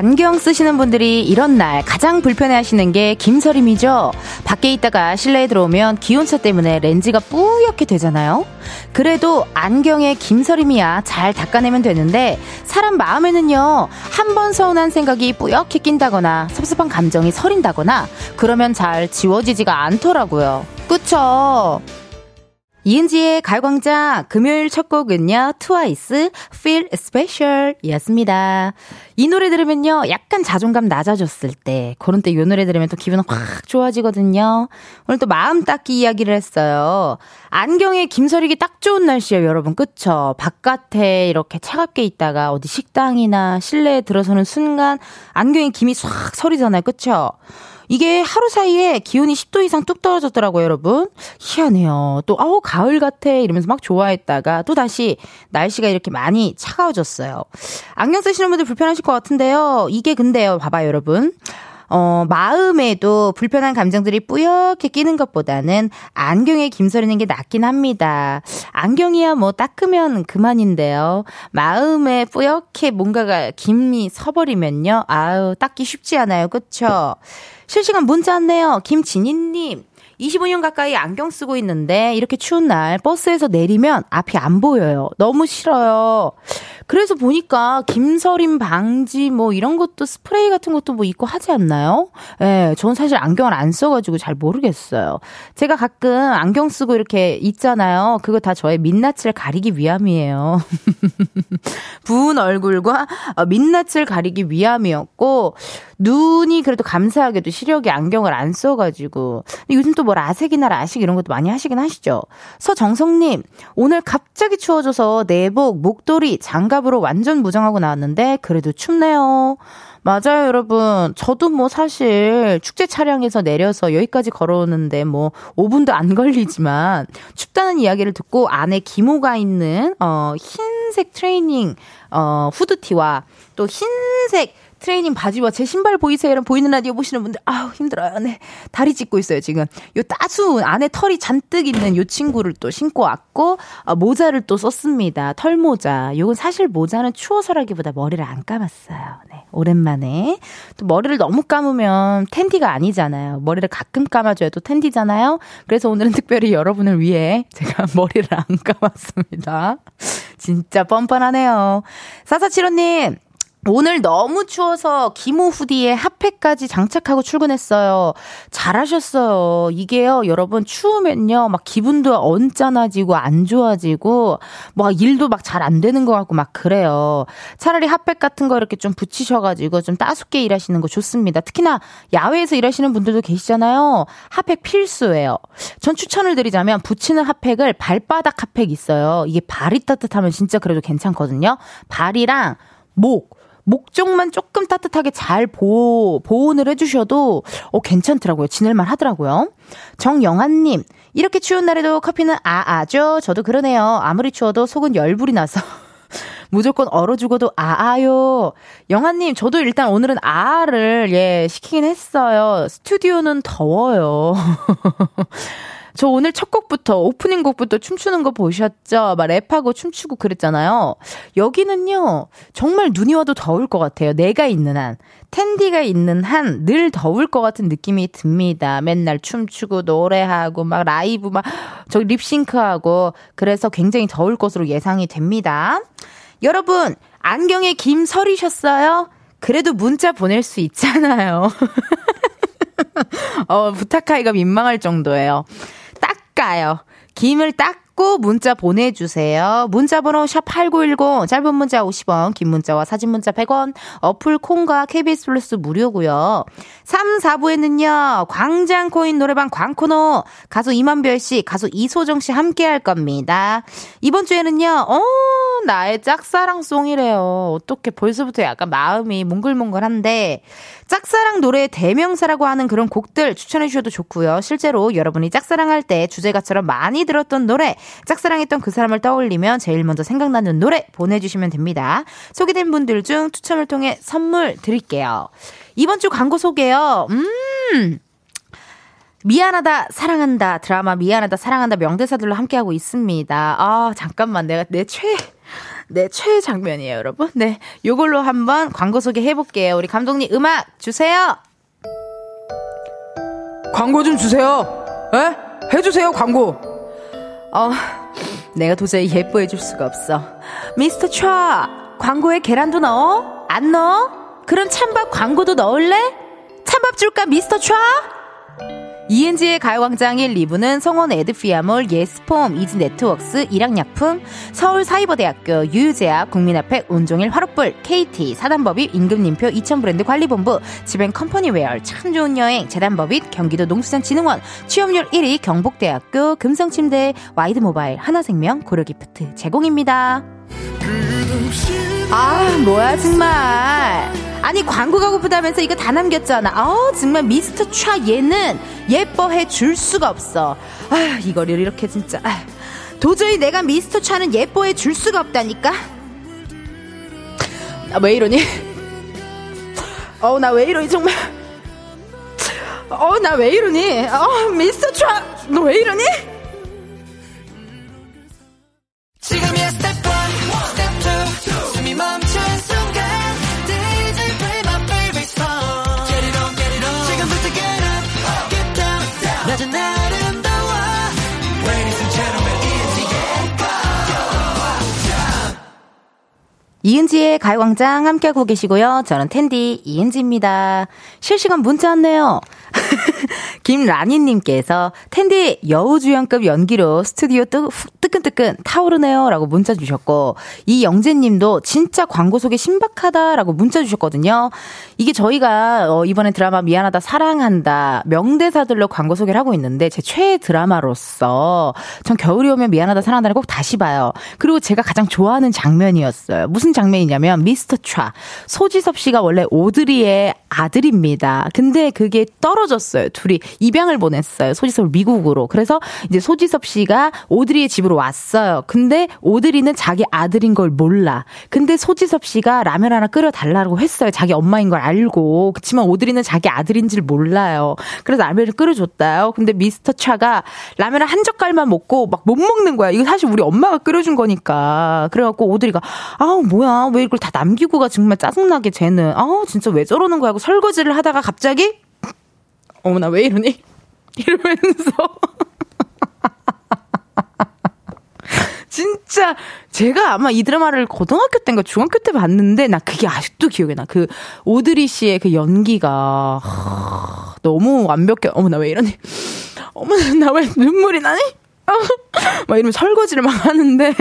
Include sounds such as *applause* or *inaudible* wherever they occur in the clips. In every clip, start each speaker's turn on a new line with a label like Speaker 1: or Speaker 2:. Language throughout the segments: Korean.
Speaker 1: 안경 쓰시는 분들이 이런 날 가장 불편해 하시는 게 김서림이죠. 밖에 있다가 실내에 들어오면 기온차 때문에 렌즈가 뿌옇게 되잖아요. 그래도 안경에 김서림이야 잘 닦아내면 되는데 사람 마음에는요. 한 번 서운한 생각이 뿌옇게 낀다거나 섭섭한 감정이 서린다거나 그러면 잘 지워지지가 않더라고요. 그쵸? 이은지의 가광장 금요일 첫 곡은요, 트와이스 Feel Special 이었습니다. 이 노래 들으면요, 약간 자존감 낮아졌을 때, 그런 때 이 노래 들으면 또 기분 확 좋아지거든요. 오늘 또 마음 닦기 이야기를 했어요. 안경에 김서리기 딱 좋은 날씨예요, 여러분. 그쵸? 바깥에 이렇게 차갑게 있다가 어디 식당이나 실내에 들어서는 순간 안경에 김이 싹 서리잖아요. 그쵸? 이게 하루 사이에 기온이 10도 이상 뚝 떨어졌더라고요, 여러분. 희한해요. 또, 아우, 가을 같아. 이러면서 막 좋아했다가 또 다시 날씨가 이렇게 많이 차가워졌어요. 안경 쓰시는 분들 불편하실 것 같은데요. 이게 근데요, 봐봐요, 여러분. 어, 마음에도 불편한 감정들이 뿌옇게 끼는 것보다는 안경에 김서리는 게 낫긴 합니다. 안경이야 뭐 닦으면 그만인데요. 마음에 뿌옇게 뭔가가 김이 서버리면요. 아유, 닦기 쉽지 않아요. 그쵸? 실시간 문자 왔네요. 김진희님. 25년 가까이 안경 쓰고 있는데 이렇게 추운 날 버스에서 내리면 앞이 안 보여요. 너무 싫어요. 그래서 보니까 김서림 방지 뭐 이런 것도 스프레이 같은 것도 뭐 있고 하지 않나요? 예, 네, 저는 사실 안경을 안 써가지고 잘 모르겠어요. 제가 가끔 안경 쓰고 이렇게 있잖아요. 그거 다 저의 민낯을 가리기 위함이에요. *laughs* 부은 얼굴과 어, 민낯을 가리기 위함이었고, 눈이 그래도 감사하게도 시력이 안경을 안 써가지고. 요즘 또 뭐 라섹이나 라식 이런 것도 많이 하시긴 하시죠. 서정성님, 오늘 갑자기 추워져서 내복, 목도리, 장갑으로 완전 무장하고 나왔는데, 그래도 춥네요. 맞아요, 여러분. 저도 뭐 사실 축제 차량에서 내려서 여기까지 걸어오는데 뭐 5분도 안 걸리지만 춥다는 이야기를 듣고 안에 기모가 있는 어 흰 색 트레이닝 어 후드티와 또 흰색 트레이닝 바지와 제 신발 보이세요? 여러분 보이는 라디오 보시는 분들 아우 힘들어요. 네. 다리 찢고 있어요, 지금. 요 따수 안에 털이 잔뜩 있는 요 친구를 또 신고 왔고 어, 모자를 또 썼습니다. 털 모자. 요건 사실 모자는 추워서라기보다 머리를 안 감았어요. 네. 오랜만에. 또 머리를 너무 감으면 텐디가 아니잖아요. 머리를 가끔 감아줘야 또 텐디잖아요. 그래서 오늘은 특별히 여러분을 위해 제가 *laughs* 머리를 안 감았습니다. 진짜 뻔뻔하네요. 사사칠호님, 오늘 너무 추워서 기모 후디에 핫팩까지 장착하고 출근했어요. 잘하셨어요. 이게요, 여러분 추우면요, 막 기분도 언짢아지고 안 좋아지고, 뭐 일도 막 잘 안 되는 것 같고 막 그래요. 차라리 핫팩 같은 거 이렇게 좀 붙이셔가지고 좀 따숩게 일하시는 거 좋습니다. 특히나 야외에서 일하시는 분들도 계시잖아요. 핫팩 필수예요. 전 추천을 드리자면 붙이는 핫팩을 발바닥 핫팩 있어요. 이게 발이 따뜻하면 진짜 그래도 괜찮거든요. 발이랑 목, 목 쪽만 조금 따뜻하게 잘 보호, 보온을 해주셔도, 어, 괜찮더라고요. 지낼만 하더라고요. 정영아님, 이렇게 추운 날에도 커피는 아 아죠? 저도 그러네요. 아무리 추워도 속은 열불이 나서. *laughs* 무조건 얼어 죽어도 아아요. 영아님, 저도 일단 오늘은 아를, 예, 시키긴 했어요. 스튜디오는 더워요. *laughs* 저 오늘 첫 곡부터 오프닝 곡부터 춤추는 거 보셨죠? 막 랩하고 춤추고 그랬잖아요. 여기는요. 정말 눈이 와도 더울 것 같아요. 내가 있는 한. 텐디가 있는 한 늘 더울 것 같은 느낌이 듭니다. 맨날 춤추고 노래하고 막 라이브 막 저기 립싱크하고 그래서 굉장히 더울 것으로 예상이 됩니다. 여러분 안경에 김 서리셨어요? 그래도 문자 보낼 수 있잖아요. *laughs* 어, 부탁하기가 민망할 정도예요. 닦아요. 김을 닦고 문자 보내주세요. 문자번호 샵8910, 짧은 문자 50원, 긴 문자와 사진 문자 100원, 어플 콩과 KBS 플러스 무료고요 3, 4부에는요, 광장코인 노래방 광코노, 가수 이만별 씨, 가수 이소정 씨 함께 할 겁니다. 이번 주에는요, 어, 나의 짝사랑송이래요. 어떻게 벌써부터 약간 마음이 몽글몽글한데, 짝사랑 노래의 대명사라고 하는 그런 곡들 추천해 주셔도 좋고요. 실제로 여러분이 짝사랑할 때 주제가처럼 많이 들었던 노래, 짝사랑했던 그 사람을 떠올리면 제일 먼저 생각나는 노래 보내주시면 됩니다. 소개된 분들 중 추첨을 통해 선물 드릴게요. 이번 주 광고 소개요. 음. 미안하다, 사랑한다, 드라마 미안하다, 사랑한다 명대사들로 함께하고 있습니다. 아, 잠깐만. 내가 내 최, 내 최애 장면이에요, 여러분. 네. 요걸로 한번 광고 소개 해볼게요. 우리 감독님 음악 주세요.
Speaker 2: 광고 좀 주세요. 에? 해주세요, 광고.
Speaker 1: 어, 내가 도저히 예뻐해줄 수가 없어. 미스터 차, 광고에 계란도 넣어? 안 넣어? 그럼 찬밥 광고도 넣을래? 찬밥 줄까, 미스터 차? 이은지의 가요광장 1, 2부는 성원 에드피아몰, 예스폼, 이지네트웍스, 일양약품, 서울사이버대학교, 유유제약, 국민앞에 온종일 화롯불, KT, 사단법인, 임금님표, 이천브랜드 관리본부, 지벤컴퍼니웨어, 참 좋은 여행, 재단법인, 경기도 농수산진흥원, 취업률 1위, 경북대학교, 금성침대, 와이드모바일, 하나생명, 고려기프트 제공입니다. 아, 뭐야, 정말. 아니 광고 가 고프다면서 이거 다 남겼잖아. 아 정말 미스터 차 얘는 예뻐해 줄 수가 없어. 아 이거를 이렇게 진짜 아, 도저히 내가 미스터 차는 예뻐해 줄 수가 없다니까. 나 왜 이러니? *laughs* 어 나 왜 이러니 정말. 어 나 왜 이러니? 어 미스터 차 너 왜 이러니? 지금이야 스텝 1, 스텝 2, 숨 이은지의 가요광장 함께하고 계시고요. 저는 텐디 이은지입니다. 실시간 문자 왔네요. *laughs* 김라니님께서 텐디 여우주연급 연기로 스튜디오 뜨, 뜨끈뜨끈 타오르네요. 라고 문자 주셨고, 이영재님도 진짜 광고 속에 신박하다. 라고 문자 주셨거든요. 이게 저희가 어, 이번에 드라마 미안하다 사랑한다 명대사들로 광고 소개를 하고 있는데 제 최애 드라마로서 전 겨울이 오면 미안하다 사랑한다를 꼭 다시 봐요. 그리고 제가 가장 좋아하는 장면이었어요. 무슨 장면이냐면 미스터 차 소지섭 씨가 원래 오드리의 아들입니다. 근데 그게 떨어졌어요. 둘이 입양을 보냈어요. 소지섭을 미국으로. 그래서 이제 소지섭 씨가 오드리의 집으로 왔어요. 근데 오드리는 자기 아들인 걸 몰라. 근데 소지섭 씨가 라면 하나 끓여 달라고 했어요. 자기 엄마인 걸 알고. 그치만 오드리는 자기 아들인 줄 몰라요. 그래서 라면을 끓여줬다요. 근데 미스터 차가 라면을 한 젓갈만 먹고 막 못 먹는 거야. 이거 사실 우리 엄마가 끓여준 거니까. 그래갖고 오드리가 아 뭐야 왜 이걸 다 남기고 가 정말 짜증나게 쟤는 아 진짜 왜 저러는 거야 하고 설거지를 하다가 갑자기 어머나 왜 이러니? *laughs* 이러면서 *laughs* 진짜 제가 아마 이 드라마를 고등학교 때인가 중학교 때 봤는데 나 그게 아직도 기억에 나. 그 오드리 씨의 그 연기가 하, 너무 완벽해. 어머나 왜 이러니? 어머나 나 왜 눈물이 나니? *laughs* 막 이러면 설거지를 막 하는데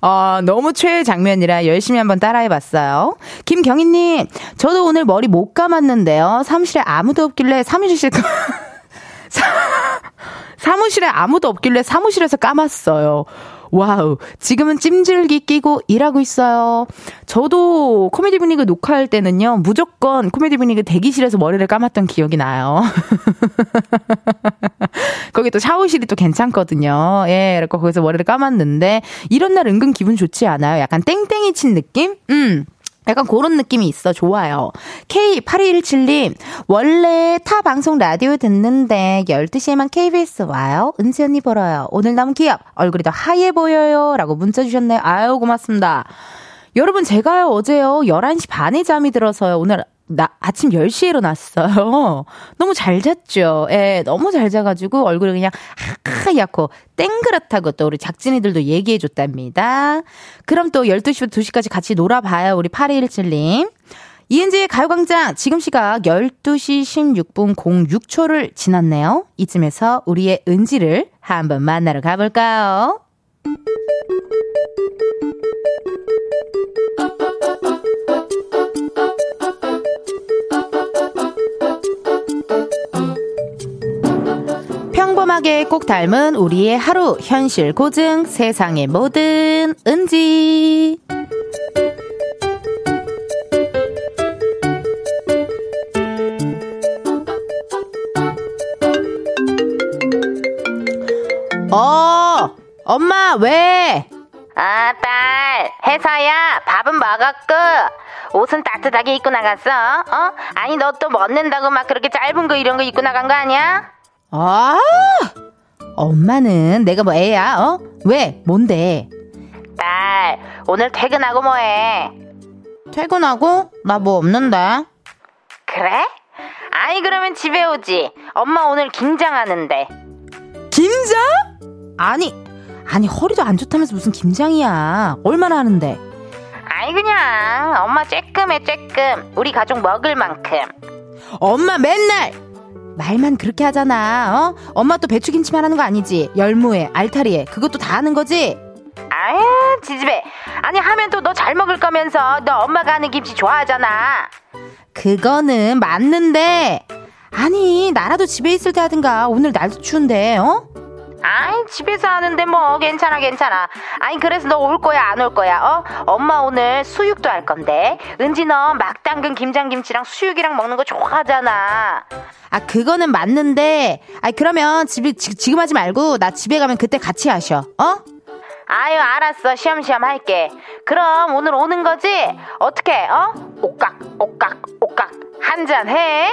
Speaker 1: 아, *laughs* 너무 최애 장면이라 열심히 한번 따라해 봤어요. 김경희님, 저도 오늘 머리 못 감았는데요. 사무실에 아무도 없길래 사무실 *laughs* 사무실에 아무도 없길래 사무실에서 감았어요. wow. 지금은 찜질기 끼고 일하고 있어요. 저도 코미디 빅리그 녹화할 때는요, 무조건 코미디 빅리그 대기실에서 머리를 감았던 기억이 나요. *laughs* 거기 또 샤워실이 또 괜찮거든요. 예, 그래서 거기서 머리를 감았는데, 이런 날 은근 기분 좋지 않아요? 약간 땡땡이 친 느낌? 음. 약간 그런 느낌이 있어. 좋아요. K8217님, 원래 타 방송 라디오 듣는데 12시에만 KBS 와요? 은지 언니 보러요. 오늘 너무 귀엽. 얼굴이 더 하얘 보여요. 라고 문자 주셨네요. 아유, 고맙습니다. 여러분, 제가요, 어제요, 11시 반에 잠이 들어서요. 오늘 나 아침 10시에 일어났어요. *laughs* 너무 잘 잤죠. 예, 너무 잘 자가지고 얼굴이 그냥 하얗고 땡그랗다고 또 우리 작진이들도 얘기해 줬답니다. 그럼 또 12시부터 2시까지 같이 놀아봐요. 우리 8217님. 이은지의 가요광장 지금 시각 12시 16분 06초를 지났네요. 이쯤에서 우리의 은지를 한번 만나러 가볼까요? 닮은하게 꼭 닮은 우리의 하루 현실 고증 세상의 모든 은지 어 엄마 왜?
Speaker 3: 아, 딸, 회사야, 밥은 먹었고, 옷은 따뜻하게 입고 나갔어, 어? 아니, 너 또 먹는다고 막 그렇게 짧은 거 이런 거 입고 나간 거 아니야?
Speaker 1: 아, 엄마는 내가 뭐 애야, 어? 왜? 뭔데?
Speaker 3: 딸, 오늘 퇴근하고 뭐 해?
Speaker 1: 퇴근하고? 나 뭐 없는데.
Speaker 3: 그래? 아니, 그러면 집에 오지. 엄마 오늘 김장하는데.
Speaker 1: 김장? 아니, 아니 허리도 안 좋다면서 무슨 김장이야. 얼마나 하는데?
Speaker 3: 아니 그냥 엄마 쬐끔해 쬐끔 우리 가족 먹을 만큼
Speaker 1: 엄마 맨날 말만 그렇게 하잖아. 어? 엄마 또 배추김치만 하는 거 아니지? 열무에 알타리에 그것도 다 하는 거지?
Speaker 3: 아유 지집애 아니 하면 또 너 잘 먹을 거면서 너 엄마가 하는 김치 좋아하잖아
Speaker 1: 그거는 맞는데 아니 나라도 집에 있을 때 하든가 오늘 날도 추운데 어?
Speaker 3: 아이 집에서 하는데 뭐 괜찮아 괜찮아. 아니 그래서 너 올 거야 안 올 거야 어? 엄마 오늘 수육도 할 건데. 은지 너 막 담근 김장김치랑 수육이랑 먹는 거 좋아하잖아.
Speaker 1: 아 그거는 맞는데. 아 그러면 집에 지, 지금 하지 말고 나 집에 가면 그때 같이 하셔 어?
Speaker 3: 아유 알았어. 시험시험 할게. 그럼 오늘 오는 거지? 어떻게 어? 옥각 옥각 옥각 한잔 해?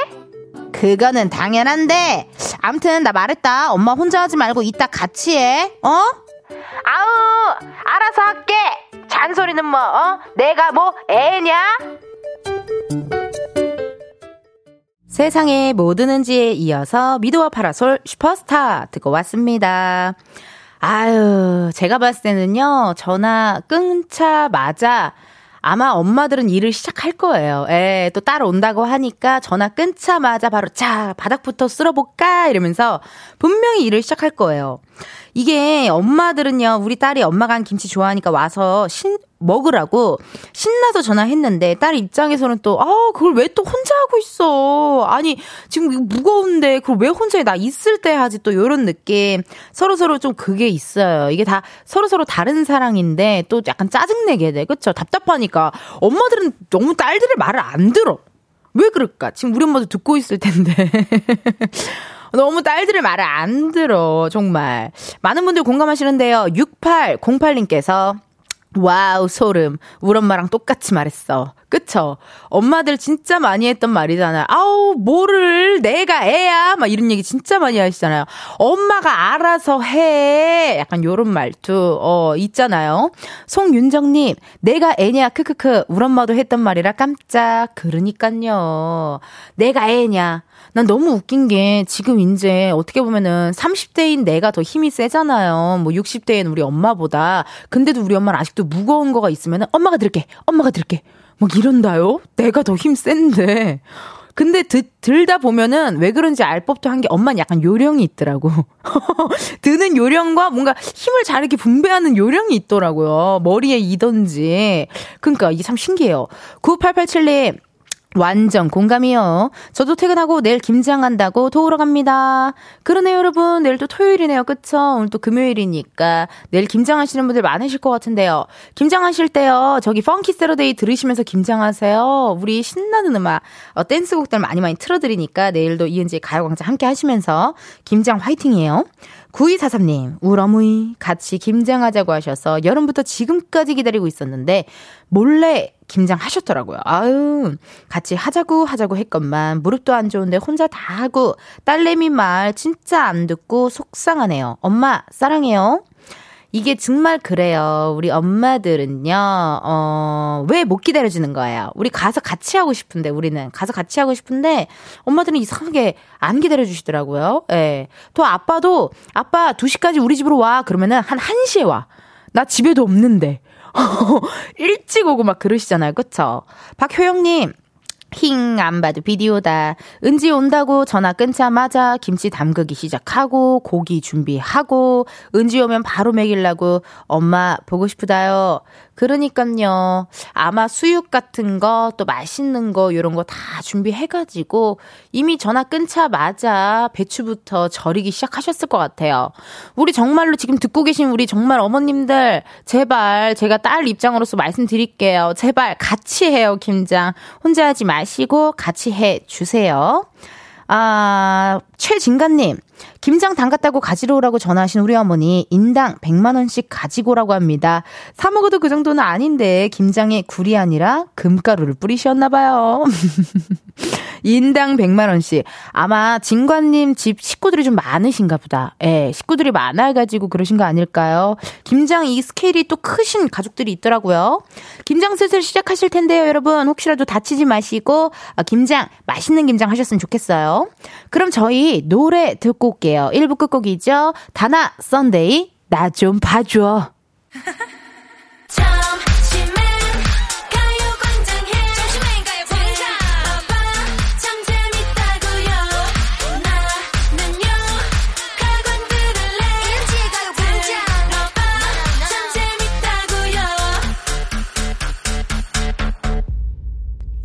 Speaker 1: 그거는 당연한데 암튼 나 말했다 엄마 혼자 하지 말고 이따 같이 해 어?
Speaker 3: 아우 알아서 할게 잔소리는 뭐 어? 내가 뭐 애냐?
Speaker 1: 세상의 모든 은지에 이어서 미도와 파라솔 슈퍼스타 듣고 왔습니다. 아유, 제가 봤을 때는요, 전화 끊자마자 아마 엄마들은 일을 시작할 거예요. 예, 또딸 온다고 하니까 전화 끊자마자 바로 자, 바닥부터 쓸어볼까? 이러면서 분명히 일을 시작할 거예요. 이게 엄마들은요, 우리 딸이 엄마가 한 김치 좋아하니까 와서 신, 먹으라고 신나서 전화했는데 딸 입장에서는 또, 아, 그걸 왜 또 혼자 하고 있어. 아니, 지금 무거운데 그걸 왜 혼자 해. 나 있을 때 하지 또 요런 느낌. 서로서로 좀 그게 있어요. 이게 다 서로서로 다른 사랑인데 또 약간 짜증내게 돼. 그쵸? 답답하니까. 엄마들은 너무 딸들의 말을 안 들어. 왜 그럴까? 지금 우리 엄마도 듣고 있을 텐데. *laughs* 너무 딸들의 말을 안 들어, 정말. 많은 분들 공감하시는데요. 6808님께서 wow, 소름. 우리 엄마랑 똑같이 말했어. 그쵸? 엄마들 진짜 많이 했던 말이잖아요. 아우, 뭐를, 내가 애야? 막 이런 얘기 진짜 많이 하시잖아요. 엄마가 알아서 해. 약간 요런 말투, 어, 있잖아요. 송윤정님, 내가 애냐? 크크크. 우리 엄마도 했던 말이라 깜짝. 그러니깐요. 내가 애냐? 난 너무 웃긴 게 지금 이제 어떻게 보면은 30대인 내가 더 힘이 세잖아요. 뭐 60대인 우리 엄마보다. 근데도 우리 엄마는 아직도 무거운 거가 있으면은 엄마가 들게, 엄마가 들게. 막 이런다요? 내가 더 힘 센데. 근데 드, 들다 보면은 왜 그런지 알 법도 한 게 엄마는 약간 요령이 있더라고. *laughs* 드는 요령과 뭔가 힘을 잘 이렇게 분배하는 요령이 있더라고요. 머리에 이던지. 그러니까 이게 참 신기해요. 9887님, 완전 공감이요. 저도 퇴근하고 내일 김장한다고 도우러 갑니다. 그러네요, 여러분. 내일 또 토요일이네요. 그쵸? 오늘 또 금요일이니까 내일 김장하시는 분들 많으실 것 같은데요. 김장하실 때요. 저기 펑키 세러데이 들으시면서 김장하세요. 우리 신나는 음악, 어, 댄스곡들 많이 많이 틀어드리니까 내일도 이은지의 가요광장 함께 하시면서 김장 화이팅이에요. 9243님, 우러무이 같이 김장하자고 하셔서 여름부터 지금까지 기다리고 있었는데 몰래 김장하셨더라고요. 아유, 같이 하자고 하자고 했건만 무릎도 안 좋은데 혼자 다 하고 딸내미 말 진짜 안 듣고 속상하네요. 엄마, 사랑해요. 이게 정말 그래요. 우리 엄마들은요, 어, 왜 못 기다려주는 거예요? 우리 가서 같이 하고 싶은데, 우리는. 가서 같이 하고 싶은데, 엄마들은 이상하게 안 기다려주시더라고요. 예. 또 아빠도, 아빠 2시까지 우리 집으로 와. 그러면은 한 1시에 와. 나 집에도 없는데. *laughs* 일찍 오고 막 그러시잖아요. 그쵸? 박효영님, 힝, 안 봐도 비디오다. 은지 온다고 전화 끊자마자 김치 담그기 시작하고, 고기 준비하고, 은지 오면 바로 먹이려고, 엄마 보고 싶다요. 그러니까요. 아마 수육 같은 거, 또 맛있는 거, 요런 거 다 준비해가지고, 이미 전화 끊자마자 배추부터 절이기 시작하셨을 것 같아요. 우리 정말로 지금 듣고 계신 우리 정말 어머님들, 제발, 제가 딸 입장으로서 말씀드릴게요. 제발, 같이 해요, 김장. 혼자 하지 마시고, 같이 해 주세요. 아, 최진가님. 김장 담갔다고 가지러 오라고 전화하신 우리 어머니 인당 100만 원씩 가지고 오라고 합니다. 사 먹어도 그 정도는 아닌데 김장에 굴이 아니라 금가루를 뿌리셨나 봐요. *laughs* 인당 100만 원씩. 아마 진관님 집 식구들이 좀 많으신가 보다. 예, 식구들이 많아 가지고 그러신 거 아닐까요? 김장 이 스케일이 또 크신 가족들이 있더라고요. 김장 슬슬 시작하실 텐데요, 여러분. 혹시라도 다치지 마시고 아, 김장 맛있는 김장 하셨으면 좋겠어요. 그럼 저희 노래 듣고 올게요. 1부 끝곡이죠. 다나 썬데이 나 좀 봐줘. *laughs*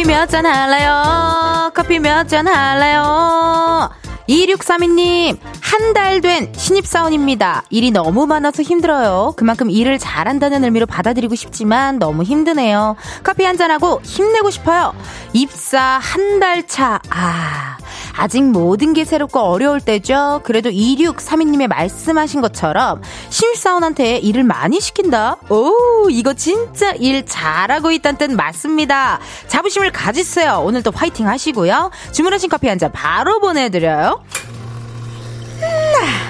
Speaker 1: 커피 몇 잔 할래요? 커피 몇 잔 할래요? 2632님, 한 달 된 신입사원입니다. 일이 너무 많아서 힘들어요. 그만큼 일을 잘한다는 의미로 받아들이고 싶지만 너무 힘드네요. 커피 한 잔하고 힘내고 싶어요. 입사 한 달 차, 아. 아직 모든 게 새롭고 어려울 때죠. 그래도 2632님의 말씀하신 것처럼 신입사원한테 일을 많이 시킨다? 오, 이거 진짜 일 잘하고 있다는 뜻 맞습니다. 자부심을 가지세요. 오늘도 화이팅 하시고요. 주문하신 커피 한 잔 바로 보내드려요. 음,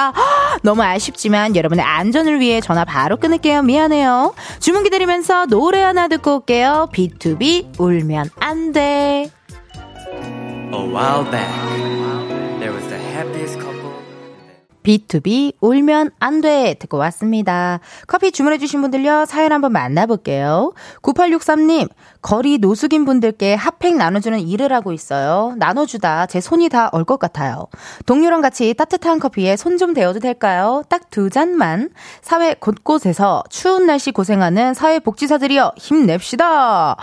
Speaker 1: *gasps* 너무 아쉽지만 여러분의 안전을 위해 전화 바로 끊을게요. 미안해요. 주문 기다리면서 노래 하나 듣고 올게요. B2B 울면 안 돼. A while back, there was the happiest couple. B2B 울면 안 돼 듣고 왔습니다. 커피 주문해주신 분들요 사연 한번 만나볼게요. 9863님 거리 노숙인 분들께 핫팩 나눠주는 일을 하고 있어요. 나눠주다 제 손이 다 얼 것 같아요. 동료랑 같이 따뜻한 커피에 손 좀 대어도 될까요? 딱 두 잔만. 사회 곳곳에서 추운 날씨 고생하는 사회복지사들이여 힘냅시다.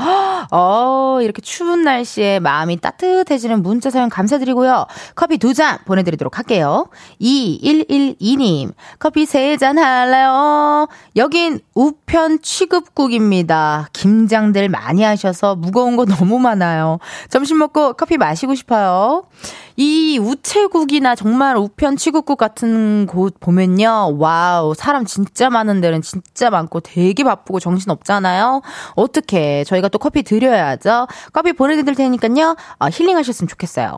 Speaker 1: 어, 이렇게 추운 날씨에 마음이 따뜻해지는 문자 사연 감사드리고요. 커피 두 잔 보내드리도록 할게요. 2112님, 커피 세 잔 할래요? 여긴 우편 취급국입니다. 김장들 많이 하셔서 무거운 거 *laughs* 너무 많아요. 점심 먹고 커피 마시고 싶어요. 이 우체국이나 정말 우편 취급국 같은 곳 보면요. wow, 사람 진짜 많은 데는 진짜 많고 되게 바쁘고 정신 없잖아요. 어떻게 저희가 또 커피 드려야죠. 커피 보내드릴 테니까요. 어, 힐링하셨으면 좋겠어요.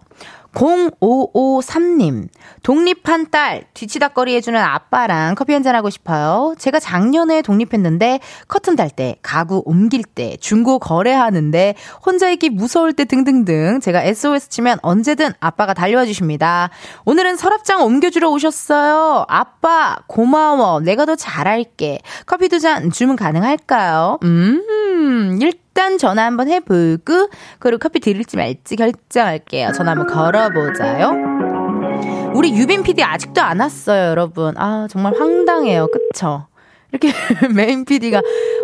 Speaker 1: 0553님, 독립한 딸, 뒤치다거리 해주는 아빠랑 커피 한잔하고 싶어요. 제가 작년에 독립했는데, 커튼 달 때, 가구 옮길 때, 중고 거래하는데, 혼자 있기 무서울 때 등등등, 제가 SOS 치면 언제든 아빠가 달려와 주십니다. 오늘은 서랍장 옮겨주러 오셨어요. 아빠, 고마워. 내가 더 잘할게. 커피 두 잔 주문 가능할까요? 음, 일단 일단 전화 한번 해보고 그리고 커피 드릴지 말지 결정할게요. 전화 한번 걸어보자요. 우리 유빈 PD 아직도 안 왔어요, 여러분. 아 정말 황당해요, 그쵸? 이렇게 *laughs* 메인 PD가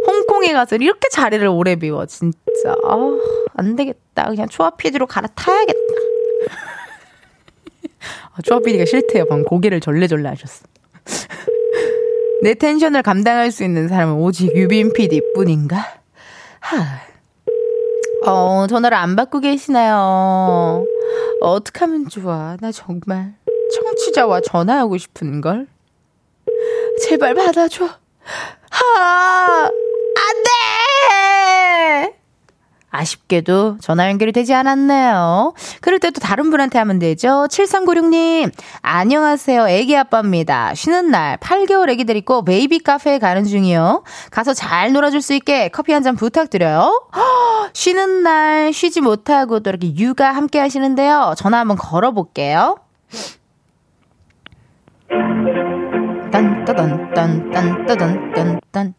Speaker 1: 홍콩에 가서 이렇게 자리를 오래 비워 진짜 아, 안 되겠다. 그냥 초아 PD로 갈아타야겠다. 초아 PD가 싫대요. 방금 고개를 절레절레 하셨어. *laughs* 내 텐션을 감당할 수 있는 사람은 오직 유빈 PD 뿐인가? 하. 어, 전화를 안 받고 계시나요? 어떡하면 좋아. 나 정말 청취자와 전화하고 싶은 걸? 제발 받아줘. 하! 안 돼! 아쉽게도 전화 연결이 되지 않았네요. 그럴 때 또 다른 분한테 하면 되죠. 7396님, 안녕하세요. 애기 아빠입니다. 쉬는 날 8개월 애기 들 있고 베이비 카페에 가는 중이요. 가서 잘 놀아줄 수 있게 커피 한 잔 부탁드려요. 쉬는 날 쉬지 못하고 또 이렇게 육아 함께 하시는데요. 전화 한번 걸어볼게요. 딴 따단 딴 딴 따단 딴 딴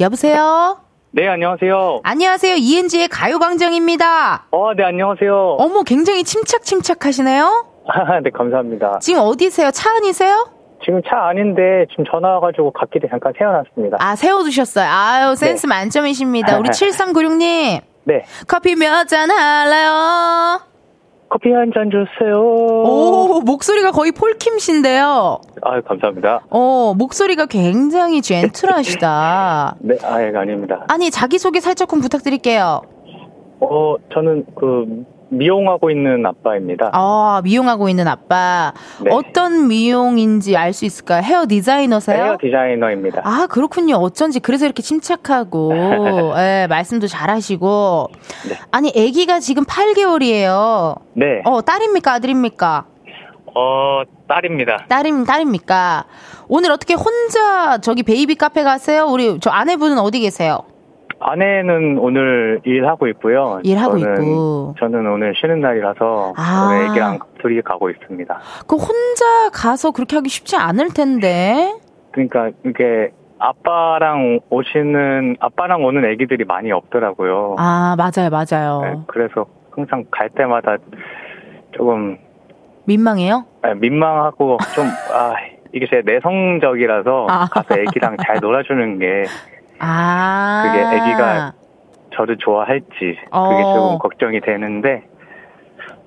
Speaker 1: 여보세요?
Speaker 4: 네, 안녕하세요.
Speaker 1: 안녕하세요. ENG의 가요광장입니다.
Speaker 4: 어, 네, 안녕하세요.
Speaker 1: 어머, 굉장히 침착침착 하시네요?
Speaker 4: 아, *laughs* 네, 감사합니다.
Speaker 1: 지금 어디세요? 차 안이세요?
Speaker 4: 지금 차 아닌데, 지금 전화 와가지고 갓길에 잠깐 세워놨습니다.
Speaker 1: 아, 세워두셨어요. 아유, 센스
Speaker 4: 네.
Speaker 1: 만점이십니다. 우리 *laughs* 7396님.
Speaker 4: 네.
Speaker 1: 커피 몇 잔 할래요?
Speaker 4: 커피 한 잔 주세요.
Speaker 1: 오, 목소리가 거의 폴킴 씨인데요.
Speaker 4: 아유, 감사합니다.
Speaker 1: 어, 목소리가 굉장히 젠틀하시다. *laughs*
Speaker 4: 네, 아예 아닙니다.
Speaker 1: 아니, 자기소개 살짝 좀 부탁드릴게요.
Speaker 4: 어, 저는 그, 미용하고 있는 아빠입니다.
Speaker 1: 아, 미용하고 있는 아빠.
Speaker 4: 네.
Speaker 1: 어떤 미용인지 알 수 있을까요? 헤어 디자이너세요?
Speaker 4: 헤어 디자이너입니다.
Speaker 1: 아, 그렇군요. 어쩐지 그래서 이렇게 침착하고, *laughs* 예, 말씀도 잘하시고.
Speaker 4: 네.
Speaker 1: 아니, 아기가 지금 8개월이에요.
Speaker 4: 네.
Speaker 1: 어, 딸입니까? 아들입니까?
Speaker 4: 어, 딸입니다.
Speaker 1: 딸임, 딸입니까? 오늘 어떻게 혼자 저기 베이비 카페 가세요? 우리 저 아내분은 어디 계세요?
Speaker 4: 아내는 오늘 일하고 있고요.
Speaker 1: 일하고
Speaker 4: 저는,
Speaker 1: 있고.
Speaker 4: 저는 오늘 쉬는 날이라서
Speaker 1: 아.
Speaker 4: 오늘 애기랑 둘이 가고 있습니다.
Speaker 1: 그 혼자 가서 그렇게 하기 쉽지 않을 텐데.
Speaker 4: 그러니까 이게 아빠랑 오시는 아빠랑 오는 애기들이 많이 없더라고요.
Speaker 1: 아, 맞아요, 맞아요.
Speaker 4: 네, 그래서 항상 갈 때마다 조금
Speaker 1: 민망해요?
Speaker 4: 네, 민망하고 좀 아 이게 제 내성적이라서
Speaker 1: 아.
Speaker 4: 가서 애기랑 잘 놀아주는 게
Speaker 1: 아.
Speaker 4: 그게 아기가 저를 좋아할지 그게
Speaker 1: 어.
Speaker 4: 조금 걱정이 되는데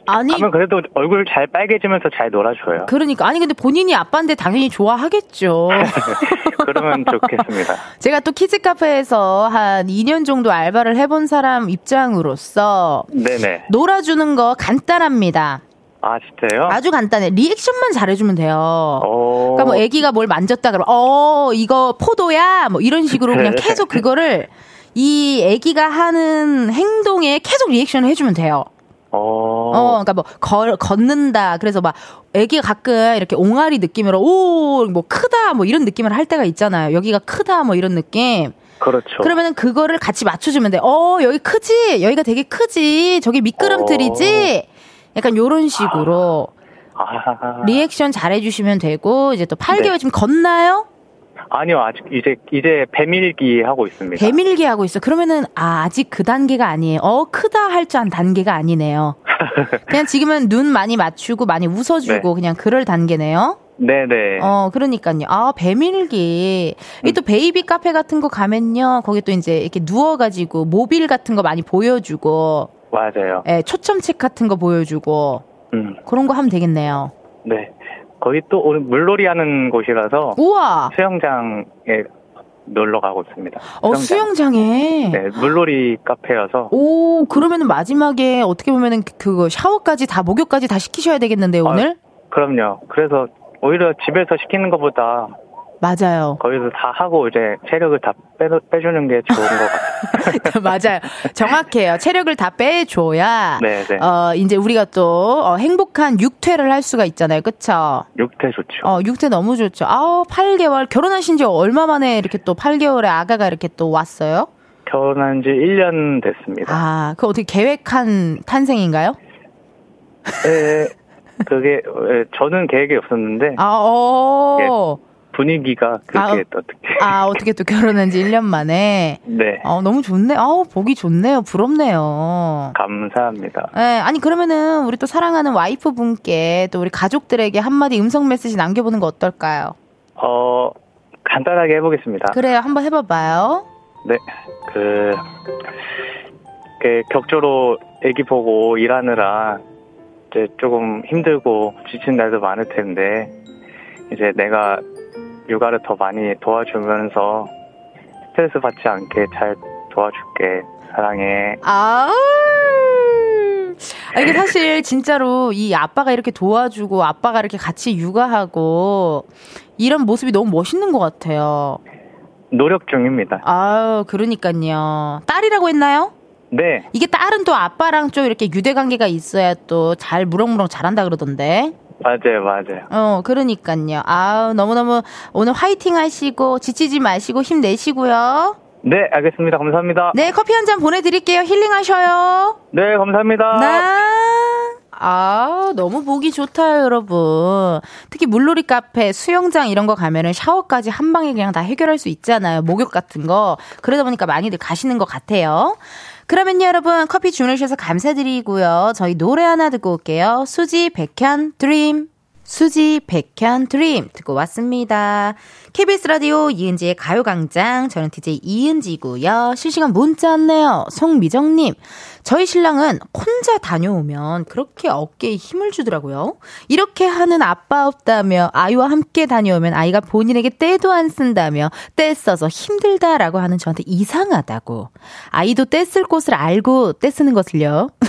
Speaker 1: 아니,
Speaker 4: 가면 그래도 얼굴 잘 빨개지면서 잘 놀아줘요.
Speaker 1: 그러니까. 아니, 근데 본인이 아빠인데 당연히 좋아하겠죠. *laughs*
Speaker 4: 그러면 좋겠습니다. *laughs*
Speaker 1: 제가 또 키즈 카페에서 한 2년 정도 알바를 해본 사람 입장으로서
Speaker 4: 네네.
Speaker 1: 놀아주는 거 간단합니다.
Speaker 4: 아 진짜요?
Speaker 1: 아주 간단해. 리액션만 잘해주면 돼요.
Speaker 4: 어.
Speaker 1: 그러니까 뭐 애기가 뭘 만졌다 그러면 어 이거 포도야 뭐 이런 식으로 그냥 계속 그거를 이 애기가 하는 행동에 계속 리액션을 해주면 돼요.
Speaker 4: 어.
Speaker 1: 어, 그러니까 뭐 걸, 걷는다. 그래서 막 애기가 가끔 이렇게 옹알이 느낌으로 오, 뭐 크다 뭐 이런 느낌을 할 때가 있잖아요. 여기가 크다 뭐 이런 느낌.
Speaker 4: 그렇죠.
Speaker 1: 그러면은 그거를 같이 맞춰주면 돼. 어, 여기 크지? 여기가 되게 크지? 저기 미끄럼틀이지? 약간 요런 식으로
Speaker 4: 아.
Speaker 1: 리액션 잘해주시면 되고, 이제 또 8개월
Speaker 4: 네.
Speaker 1: 지금 걷나요?
Speaker 4: 아니요, 아직 이제 이제 배밀기 하고 있습니다.
Speaker 1: 배밀기 하고 있어. 그러면은, 아, 아직 그 단계가 아니에요. 어, 크다 할 줄 안 단계가 아니네요. *laughs* 그냥 지금은 눈 많이 맞추고 많이 웃어주고
Speaker 4: 네.
Speaker 1: 그냥 그럴 단계네요.
Speaker 4: 네네.
Speaker 1: 어, 그러니까요. 아, 배밀기. 이또 베이비 카페 같은 거 가면요. 거기 또 이제 이렇게 누워가지고 모빌 같은 거 많이 보여주고,
Speaker 4: 맞아요.
Speaker 1: 예, 초점책 같은 거 보여주고,
Speaker 4: 음,
Speaker 1: 그런 거 하면 되겠네요.
Speaker 4: 네. 거기 또 오늘 물놀이 하는 곳이라서
Speaker 1: 우와!
Speaker 4: 수영장에 놀러 가고 있습니다.
Speaker 1: 어, 수영장 에.
Speaker 4: 네, 물놀이 카페여서
Speaker 1: 오, 그러면은 마지막에 어떻게 보면은 그- 그거 샤워까지 다, 목욕까지 다 시키셔야 되겠는데요, 오늘?
Speaker 4: 그럼요. 그래서 오히려 집에서 시키는 것보다
Speaker 1: 맞아요.
Speaker 4: 거기서 다 하고 이제 체력을 다 빼, 빼주는 게 좋은 것 같아요. *laughs*
Speaker 1: 맞아요. 정확해요. 체력을 다 빼줘야,
Speaker 4: 네, 네.
Speaker 1: 어, 이제 우리가 또, 어, 행복한 육퇴를 할 수가 있잖아요. 그쵸?
Speaker 4: 육퇴 좋죠.
Speaker 1: 어, 육퇴 너무 좋죠. 아우, 8개월. 결혼하신 지 얼마 만에 이렇게 또 8개월에 아가가 이렇게 또 왔어요?
Speaker 4: 결혼한 지 1년 됐습니다.
Speaker 1: 아, 그 어떻게 계획한 탄생인가요?
Speaker 4: 네, 그게 예, 저는 계획이 없었는데
Speaker 1: 아, 어.
Speaker 4: 분위기가 그렇게
Speaker 1: 아,
Speaker 4: 또 어떻게
Speaker 1: 아, 어떻게 또 결혼한 지 1년 만에.
Speaker 4: 네
Speaker 1: 어, 너무 좋네. 아우, 보기 좋네요. 부럽네요.
Speaker 4: 감사합니다.
Speaker 1: 예, 아니, 그러면은 우리 또 사랑하는 와이프 분께 또 우리 가족들에게 한마디 음성 메시지 남겨보는 거 어떨까요?
Speaker 4: 어 간단하게 해보겠습니다.
Speaker 1: 그래요. 한번 해봐봐요.
Speaker 4: 네, 그, 그 격조로 애기 보고 일하느라 이제 조금 힘들고 지친 날도 많을 텐데 이제 내가 육아를 더 많이 도와주면서 스트레스 받지 않게 잘 도와줄게. 사랑해.
Speaker 1: 아. 아, 이게 사실 진짜로 이 아빠가 이렇게 도와주고 아빠가 이렇게 같이 육아하고 이런 모습이 너무 멋있는 것 같아요.
Speaker 4: 노력 중입니다.
Speaker 1: 아유, 그러니까요. 딸이라고 했나요?
Speaker 4: 네.
Speaker 1: 이게 딸은 또 아빠랑 좀 이렇게 유대 관계가 있어야 또 잘 무럭무럭 잘한다 그러던데.
Speaker 4: 맞아요, 맞아요.
Speaker 1: 어, 그러니까요. 아우, 너무너무 오늘 화이팅 하시고 지치지 마시고 힘내시고요.
Speaker 4: 네, 알겠습니다. 감사합니다.
Speaker 1: 네, 커피 한 잔 보내드릴게요. 힐링하셔요.
Speaker 4: 네, 감사합니다.
Speaker 1: 네. 아, 너무 보기 좋다, 여러분. 특히 물놀이 카페, 수영장 이런 거 가면은 샤워까지 한 방에 그냥 다 해결할 수 있잖아요. 목욕 같은 거. 그러다 보니까 많이들 가시는 것 같아요. 그러면요, 여러분, 커피 주문해주셔서 감사드리고요. 저희 노래 하나 듣고 올게요. 수지 백현 드림. 수지 백현 드림 듣고 왔습니다. KBS 라디오 이은지의 가요광장. 저는 DJ 이은지고요. 실시간 문자 왔네요. 송미정님. 저희 신랑은 혼자 다녀오면 그렇게 어깨에 힘을 주더라고요. 이렇게 하는 아빠 없다며 아이와 함께 다녀오면 아이가 본인에게 떼도 안 쓴다며 떼 써서 힘들다라고 하는 저한테 이상하다고. 아이도 떼쓸 곳을 알고 떼 쓰는 것을요. *laughs*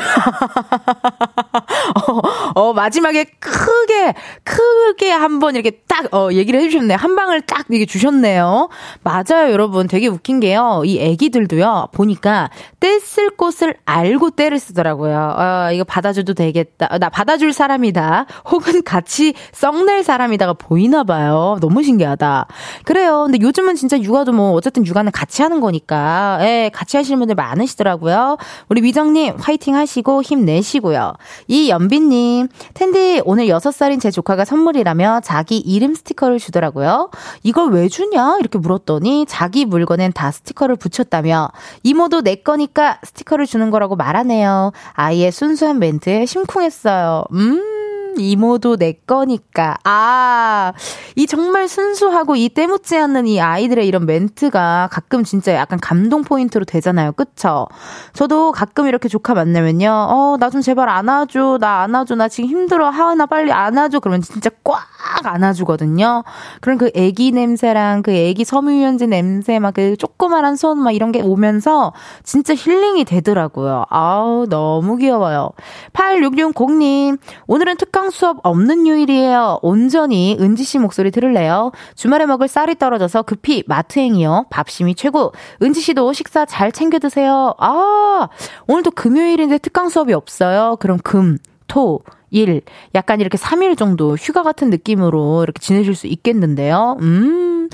Speaker 1: 어, 어, 마지막에 크게, 크게 한번 이렇게 딱, 어, 얘기를 해주셨네요. 한 방을 딱 이게 주셨네요. 맞아요, 여러분. 되게 웃긴 게요. 이 애기들도요, 보니까 떼쓸 곳을 알고 떼를 쓰더라고요. 어, 이거 받아줘도 되겠다. 어, 나 받아줄 사람이다. 혹은 같이 썩낼 사람이다가 보이나 봐요. 너무 신기하다. 그래요. 근데 요즘은 진짜 육아도 뭐, 어쨌든 육아는 같이 하는 거니까, 예, 같이 하시는 분들 많으시더라고요. 우리 위정님, 화이팅 하시고 힘내시고요. 이연빈님, 텐디, 오늘 6살인 제 조카가 선물이라며 자기 이름 스티커를 주더라고요. 이걸 왜 주냐? 이렇게 물었더니 자기 물건엔 다 스티커를 붙였다며 이모도 내 거니까 스티커를 주는 거라고 말하네요. 아이의 순수한 멘트에 심쿵했어요. 음. 이모도 내 거니까. 아, 이 정말 순수하고 이 때묻지 않는 이 아이들의 이런 멘트가 가끔 진짜 약간 감동 포인트로 되잖아요. 그쵸? 저도 가끔 이렇게 조카 만나면요. 어, 나 좀 제발 안아줘. 나 안아줘. 나 지금 힘들어. 하은아 빨리 안아줘. 그러면 진짜 꽉 안아주거든요. 그럼 그 애기 냄새랑 그 애기 섬유유연제 냄새 막 그 조그만한 손 막 이런 게 오면서 진짜 힐링이 되더라고요. 아우, 너무 귀여워요. 8660님, 오늘은 특강 수업 없는 요일이에요. 온전히 은지 씨 목소리 들을래요. 주말에 먹을 쌀이 떨어져서 급히 마트행이요. 밥심이 최고. 은지 씨도 식사 잘 챙겨 드세요. 아, 오늘도 금요일인데 특강 수업이 없어요. 그럼 금, 토, 일, 약간 이렇게 3일 정도 휴가 같은 느낌으로 이렇게 지내실 수 있겠는데요. 음,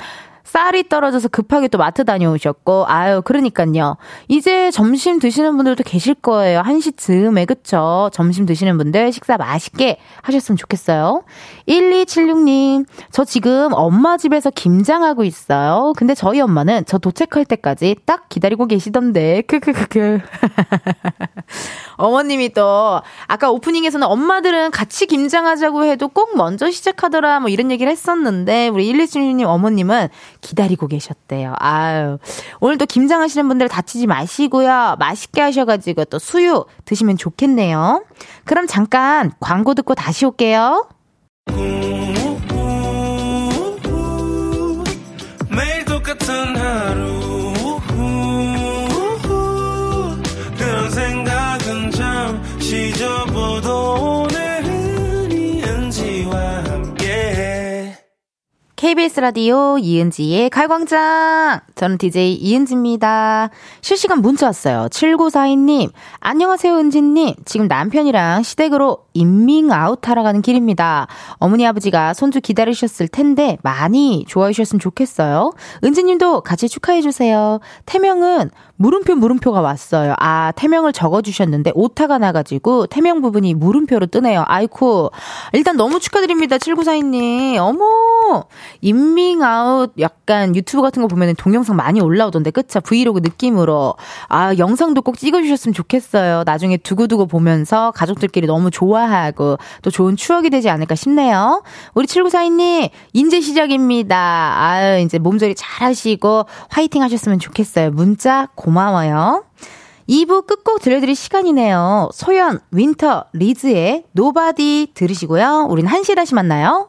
Speaker 1: 쌀이 떨어져서 급하게 또 마트 다녀오셨고, 아유, 그러니까요. 이제 점심 드시는 분들도 계실 거예요. 1시 즈음에, 그쵸? 점심 드시는 분들 식사 맛있게 하셨으면 좋겠어요. 1276님, 저 지금 엄마 집에서 김장하고 있어요. 근데 저희 엄마는 저 도착할 때까지 딱 기다리고 계시던데, 크크크크. *laughs* 어머님이 또, 아까 오프닝에서는 엄마들은 같이 김장하자고 해도 꼭 먼저 시작하더라, 뭐 이런 얘기를 했었는데, 우리 1276님 어머님은 기다리고 계셨대요. 아유. 오늘도 김장하시는 분들 다치지 마시고요. 맛있게 하셔가지고 또 수유 드시면 좋겠네요. 그럼 잠깐 광고 듣고 다시 올게요.
Speaker 5: 매
Speaker 1: KBS 라디오 이은지의 갈광장. 저는 DJ 이은지입니다. 실시간 문자 왔어요. 7942님. 안녕하세요, 은지님. 지금 남편이랑 시댁으로 임밍아웃하러 가는 길입니다. 어머니 아버지가 손주 기다리셨을 텐데 많이 좋아해 주셨으면 좋겠어요. 은지님도 같이 축하해 주세요. 태명은 물음표 물음표가 왔어요. 아, 태명을 적어 주셨는데 오타가 나가지고 태명 부분이 물음표로 뜨네요. 아이쿠. 일단 너무 축하드립니다. 7942님. 어머. 임밍아웃 약간 유튜브 같은 거 보면 동영상 많이 올라오던데 그쵸? 브이로그 느낌으로. 아, 영상도 꼭 찍어 주셨으면 좋겠어요. 나중에 두고두고 보면서 가족들끼리 너무 좋아하고 또 좋은 추억이 되지 않을까 싶네요. 우리 7942님, 인제 시작입니다. 아유, 이제 몸조리 잘 하시고 화이팅 하셨으면 좋겠어요. 문자 고마워요. 2부 끝곡 들려드릴 시간이네요. 소연, 윈터, 리즈의 Nobody 들으시고요. 우린 1시에 다시 만나요.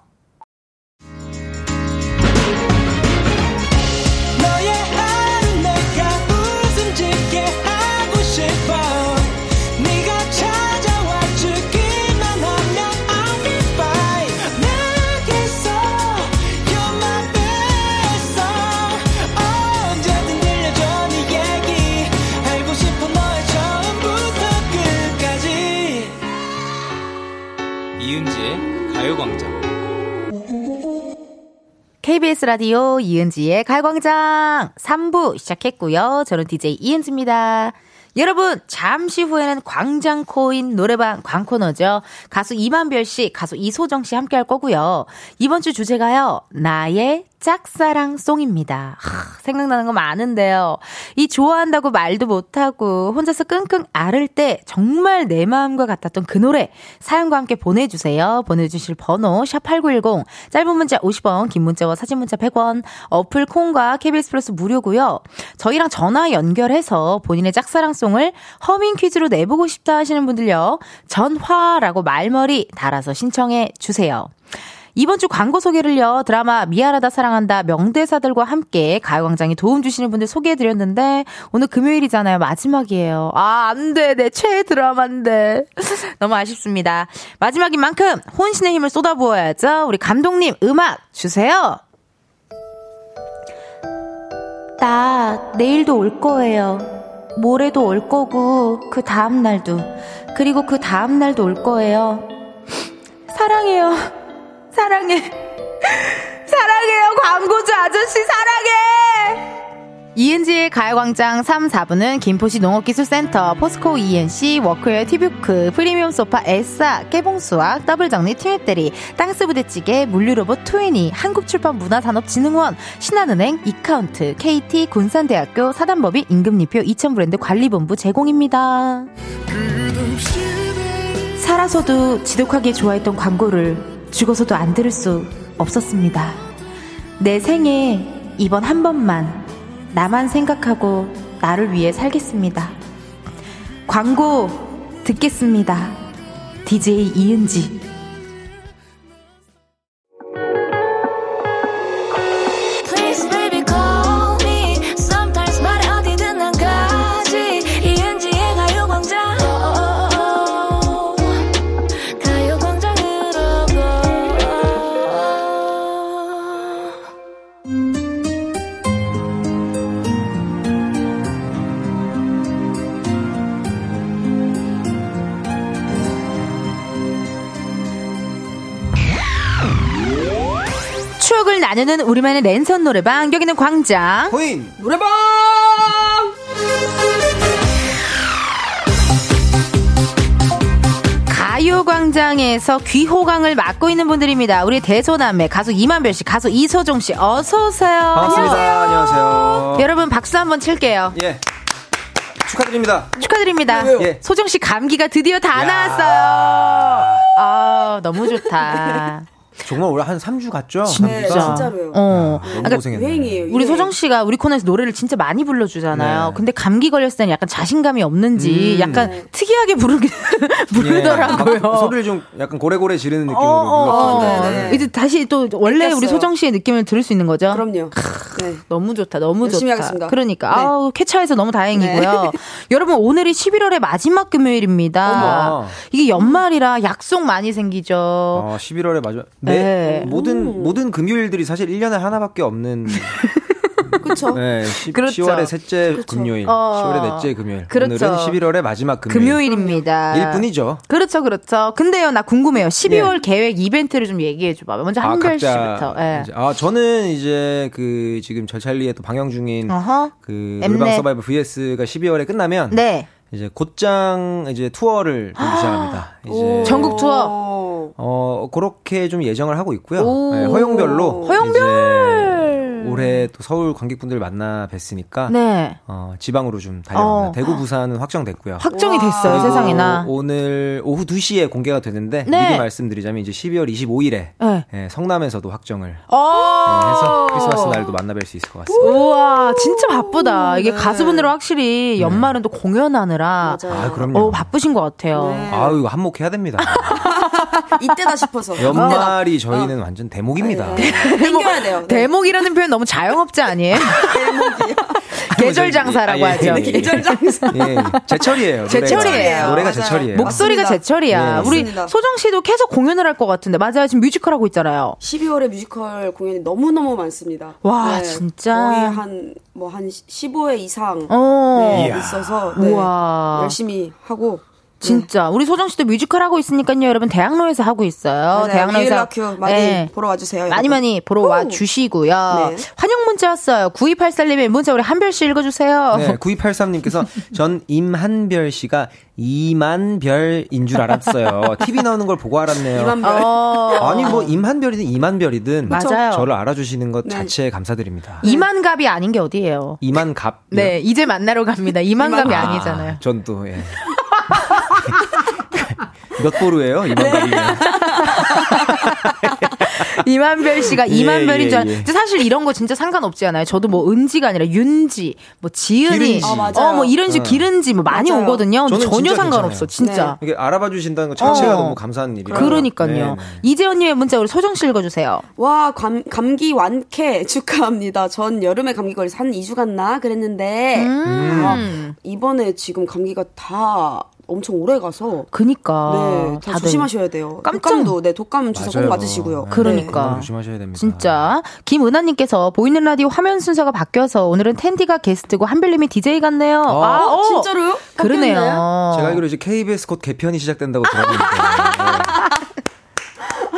Speaker 1: KBS 라디오 이은지의 갈광장 3부 시작했고요. 저는 DJ 이은지입니다. 여러분, 잠시 후에는 광장 코인 노래방 광코너죠. 가수 이만별 씨, 가수 이소정 씨 함께 할 거고요. 이번 주 주제가요. 나의 짝사랑 송입니다. 하, 생각나는 거 많은데요. 이 좋아한다고 말도 못하고 혼자서 끙끙 앓을 때 정말 내 마음과 같았던 그 노래 사연과 함께 보내주세요. 보내주실 번호 샵8910 짧은 문자 50원 긴 문자와 사진 문자 100원 어플 콩과 KBS 플러스 무료고요. 저희랑 전화 연결해서 본인의 짝사랑송을 허밍 퀴즈로 내보고 싶다 하시는 분들요. 전화라고 말머리 달아서 신청해 주세요. 이번 주 광고 소개를요, 드라마 미안하다 사랑한다 명대사들과 함께 가요광장에 도움 주시는 분들 소개해드렸는데, 오늘 금요일이잖아요. 마지막이에요. 아, 안 돼. 내 최애 드라마인데. *laughs* 너무 아쉽습니다. 마지막인 만큼 혼신의 힘을 쏟아부어야죠. 우리 감독님, 음악 주세요. 나 내일도 올 거예요. 모레도 올 거고, 그 다음날도. 그리고 그 다음날도 올 거예요. 사랑해요. 사랑해. 사랑해요, 광고주 아저씨, 사랑해! 이은지의 가요광장 3, 4부는 김포시 농업기술센터, 포스코 E&C, 워크웨어 티뷰크, 프리미엄 소파 에싸, 깨봉수학, 더블정리 티맵대리, 땅스부대찌개, 물류로봇 트위니, 한국출판문화산업진흥원, 신한은행, 이카운트, KT, 군산대학교, 사단법인 임금님표 2000브랜드 관리본부 제공입니다. 살아서도 지독하게 좋아했던 광고를 죽어서도 안 들을 수 없었습니다. 내 생에 이번 한 번만 나만 생각하고 나를 위해 살겠습니다. 광고 듣겠습니다. DJ 이은지. 나누는 우리만의 랜선 노래방 여기는 광장
Speaker 2: 코인 노래방
Speaker 1: 가요광장에서 귀호강을 맡고 있는 분들입니다. 우리 대소남매 가수 이만별 씨, 가수 이소정 씨, 어서 오세요.
Speaker 2: 반갑습니다 안녕하세요
Speaker 1: 여러분 박수 한번 칠게요.
Speaker 2: 예 축하드립니다
Speaker 1: 축하드립니다.
Speaker 2: 예.
Speaker 1: 소정 씨 감기가 드디어 다
Speaker 2: 야.
Speaker 1: 나왔어요. 아 너무 좋다.
Speaker 2: 정말 올해 한 3주 갔죠?
Speaker 1: 진짜.
Speaker 6: 진짜로요.
Speaker 1: 어.
Speaker 2: 너무
Speaker 1: 그러니까
Speaker 2: 고생했네
Speaker 6: 유행이에요.
Speaker 1: 우리. 소정 씨가 우리 코너에서 노래를 진짜 많이 불러주잖아요.
Speaker 2: 네.
Speaker 1: 근데 감기 걸렸을 때는 약간 자신감이 없는지
Speaker 2: 음.
Speaker 1: 약간
Speaker 6: 네.
Speaker 1: 특이하게 부르기 *laughs* 부르더라고요.
Speaker 2: 예. 소리를 좀 약간 고래고래 지르는 느낌으로
Speaker 1: 어, 어, 어.
Speaker 2: 불렀거든요
Speaker 6: 네, 네.
Speaker 1: 이제 다시 또 원래 우리
Speaker 6: 느꼈어요.
Speaker 1: 소정 씨의 느낌을 들을 수 있는 거죠?
Speaker 6: 그럼요. 네.
Speaker 1: 너무 좋다, 너무
Speaker 6: 열심히
Speaker 1: 좋다.
Speaker 6: 하겠습니다.
Speaker 1: 그러니까
Speaker 6: 네.
Speaker 1: 아우 쾌차해서 너무 다행이고요. *laughs* 여러분 오늘이 11월의 마지막 금요일입니다.
Speaker 2: 어머.
Speaker 1: 이게 연말이라 약속 많이 생기죠.
Speaker 2: 어, 11월에 마지막 매
Speaker 1: 네.
Speaker 2: 모든 모든 금요일들이 사실 1년에 하나밖에 없는 *laughs*
Speaker 6: 그쵸.
Speaker 2: 네, 10,
Speaker 1: 그렇죠.
Speaker 2: 10월의 셋째
Speaker 6: 그쵸.
Speaker 2: 금요일,
Speaker 1: 어.
Speaker 2: 10월의 넷째 금요일.
Speaker 1: 그렇죠.
Speaker 2: 오늘은 11월의 마지막 금요일.
Speaker 1: 금요일입니다.
Speaker 2: 일 뿐이죠.
Speaker 1: 그렇죠, 그렇죠. 근데요, 나 궁금해요. 12월 계획 이벤트를 좀 얘기해 줘봐. 먼저 한별 씨부터. 예.
Speaker 2: 이제, 아 저는 이제 그 지금 절찰리에 또 방영 중인
Speaker 1: 어허.
Speaker 2: 그. 노래방 서바이벌 VS가 12월에 끝나면
Speaker 1: 네.
Speaker 2: 이제 곧장 이제 투어를 좀 시작합니다. 이제
Speaker 1: 전국 투어.
Speaker 6: 어.
Speaker 2: 어 그렇게 좀 예정을 하고 있고요.
Speaker 1: 오.
Speaker 2: 네, 허용별로
Speaker 1: 허용별!
Speaker 7: 올해 또 서울 관객분들 만나 뵀으니까
Speaker 1: 네.
Speaker 7: 어, 지방으로 좀 달려갑니다.
Speaker 1: 어.
Speaker 7: 대구, 부산은 확정됐고요.
Speaker 1: 확정이 됐어요, 세상에나.
Speaker 7: 오늘 오후 2시에 공개가 되는데
Speaker 1: 네.
Speaker 7: 미리 말씀드리자면 이제 12월 25일에
Speaker 1: 네.
Speaker 7: 성남에서도 확정을
Speaker 1: 어.
Speaker 7: 네, 해서 크리스마스 날도 만나뵐 수 있을 것 같습니다.
Speaker 1: 우와, 진짜 바쁘다. 이게 가수분들은 확실히 연말은 또 공연하느라
Speaker 7: 아, 그럼요.
Speaker 1: 어, 바쁘신 것 같아요.
Speaker 7: 아유, 이거 한몫해야 됩니다. *laughs*
Speaker 6: 이때다 싶어서.
Speaker 7: 연말이 저희는 완전 대목입니다.
Speaker 6: 땡겨야 돼요. 네.
Speaker 1: 대목이라는 표현 너무 자영업자 아니에요? *laughs* *laughs* 계절 장사라고
Speaker 7: 아, 예,
Speaker 1: 하죠.
Speaker 7: 예, 예.
Speaker 6: 계절 장사.
Speaker 7: 예, 제철이에요.
Speaker 1: 제철이에요.
Speaker 7: 노래가. 제철이에요.
Speaker 1: 목소리가
Speaker 6: 맞습니다.
Speaker 1: 제철이야.
Speaker 7: 네,
Speaker 1: 우리. 소정 씨도 계속 공연을 할 것 같은데 맞아요. 지금 뮤지컬 하고 있잖아요.
Speaker 6: 12월에 뮤지컬 공연이 너무 너무 많습니다.
Speaker 1: 와, 진짜.
Speaker 6: 거의 한, 뭐, 한 15회 이상
Speaker 1: 어.
Speaker 6: 네. 있어서 네,
Speaker 1: 우와.
Speaker 6: 열심히 하고.
Speaker 1: 진짜 우리 소정 씨도 뮤지컬 하고 있으니까요, 여러분 대학로에서 하고 있어요. 대학로에서
Speaker 6: 유일라큐 많이
Speaker 1: 네.
Speaker 6: 보러 와주세요.
Speaker 1: 많이
Speaker 6: 여러분.
Speaker 1: 많이 보러 와 주시고요.
Speaker 6: 네.
Speaker 1: 환영 문자 왔어요. 9284님의 문자 우리 한별 씨 읽어주세요.
Speaker 7: 네, 9283님께서 *laughs* 전 임한별 씨가 이만별인 줄 알았어요. TV 나오는 걸 보고 알았네요.
Speaker 6: 이만별.
Speaker 1: 어.
Speaker 7: 아니 뭐 임한별이든 이만별이든
Speaker 1: 맞아요.
Speaker 7: 저를 알아주시는 것
Speaker 6: 네.
Speaker 7: 자체에 감사드립니다.
Speaker 1: 이만갑이 아닌 게 어디예요?
Speaker 7: 이만갑.
Speaker 1: 네, 이제 만나러 갑니다. 이만갑이
Speaker 6: 이만-
Speaker 1: 아니잖아요.
Speaker 7: 전또 예. *laughs* 몇 보루예요? 이만갑이면. *laughs*
Speaker 1: 이만별 씨가
Speaker 7: 예,
Speaker 1: 이만별인
Speaker 7: 예,
Speaker 1: 줄 알.
Speaker 7: 예.
Speaker 1: 근데 사실 이런 거 진짜 상관없지 않아요. 저도 뭐 은지가 아니라 윤지, 뭐 지은이.
Speaker 6: 아, 맞아요.
Speaker 1: 어뭐 이런 식
Speaker 7: 어.
Speaker 1: 기른지 뭐 많이
Speaker 6: 맞아요.
Speaker 1: 오거든요.
Speaker 7: 저는
Speaker 1: 전혀 상관없어. 진짜.
Speaker 7: 이게 알아봐 주신다는 것 자체가
Speaker 1: 어.
Speaker 7: 너무 감사한 일이에요.
Speaker 1: 그러니까요.
Speaker 7: 네, 네.
Speaker 1: 이재현님의 문자 우리 소정 씨 읽어주세요.
Speaker 6: 와, 감, 감기 완쾌 *laughs* 축하합니다. 전 여름에 감기 걸려서 한 2주 갔나 그랬는데,
Speaker 1: 음.
Speaker 6: 아, 이번에 지금 감기가 다 엄청 오래 가서,
Speaker 1: 그니까.
Speaker 6: 네. 조심하셔야 돼요.
Speaker 1: 깜짝-
Speaker 6: 독감도, 네, 독감 주사
Speaker 7: 맞아요.
Speaker 6: 꼭 맞으시고요.
Speaker 7: 네,
Speaker 1: 그러니까.
Speaker 7: 건강 조심하셔야 됩니다.
Speaker 1: 진짜 김은하님께서 보이는 라디오 화면 순서가 바뀌어서 오늘은 텐디가 게스트고 한별님이 DJ 같네요.
Speaker 7: 어.
Speaker 1: 아,
Speaker 6: 어,
Speaker 1: 어.
Speaker 6: 진짜로요? 바뀌었나요?
Speaker 1: 그러네요.
Speaker 7: 제가 알기로 이제 KBS 곧 개편이 시작된다고 들었는데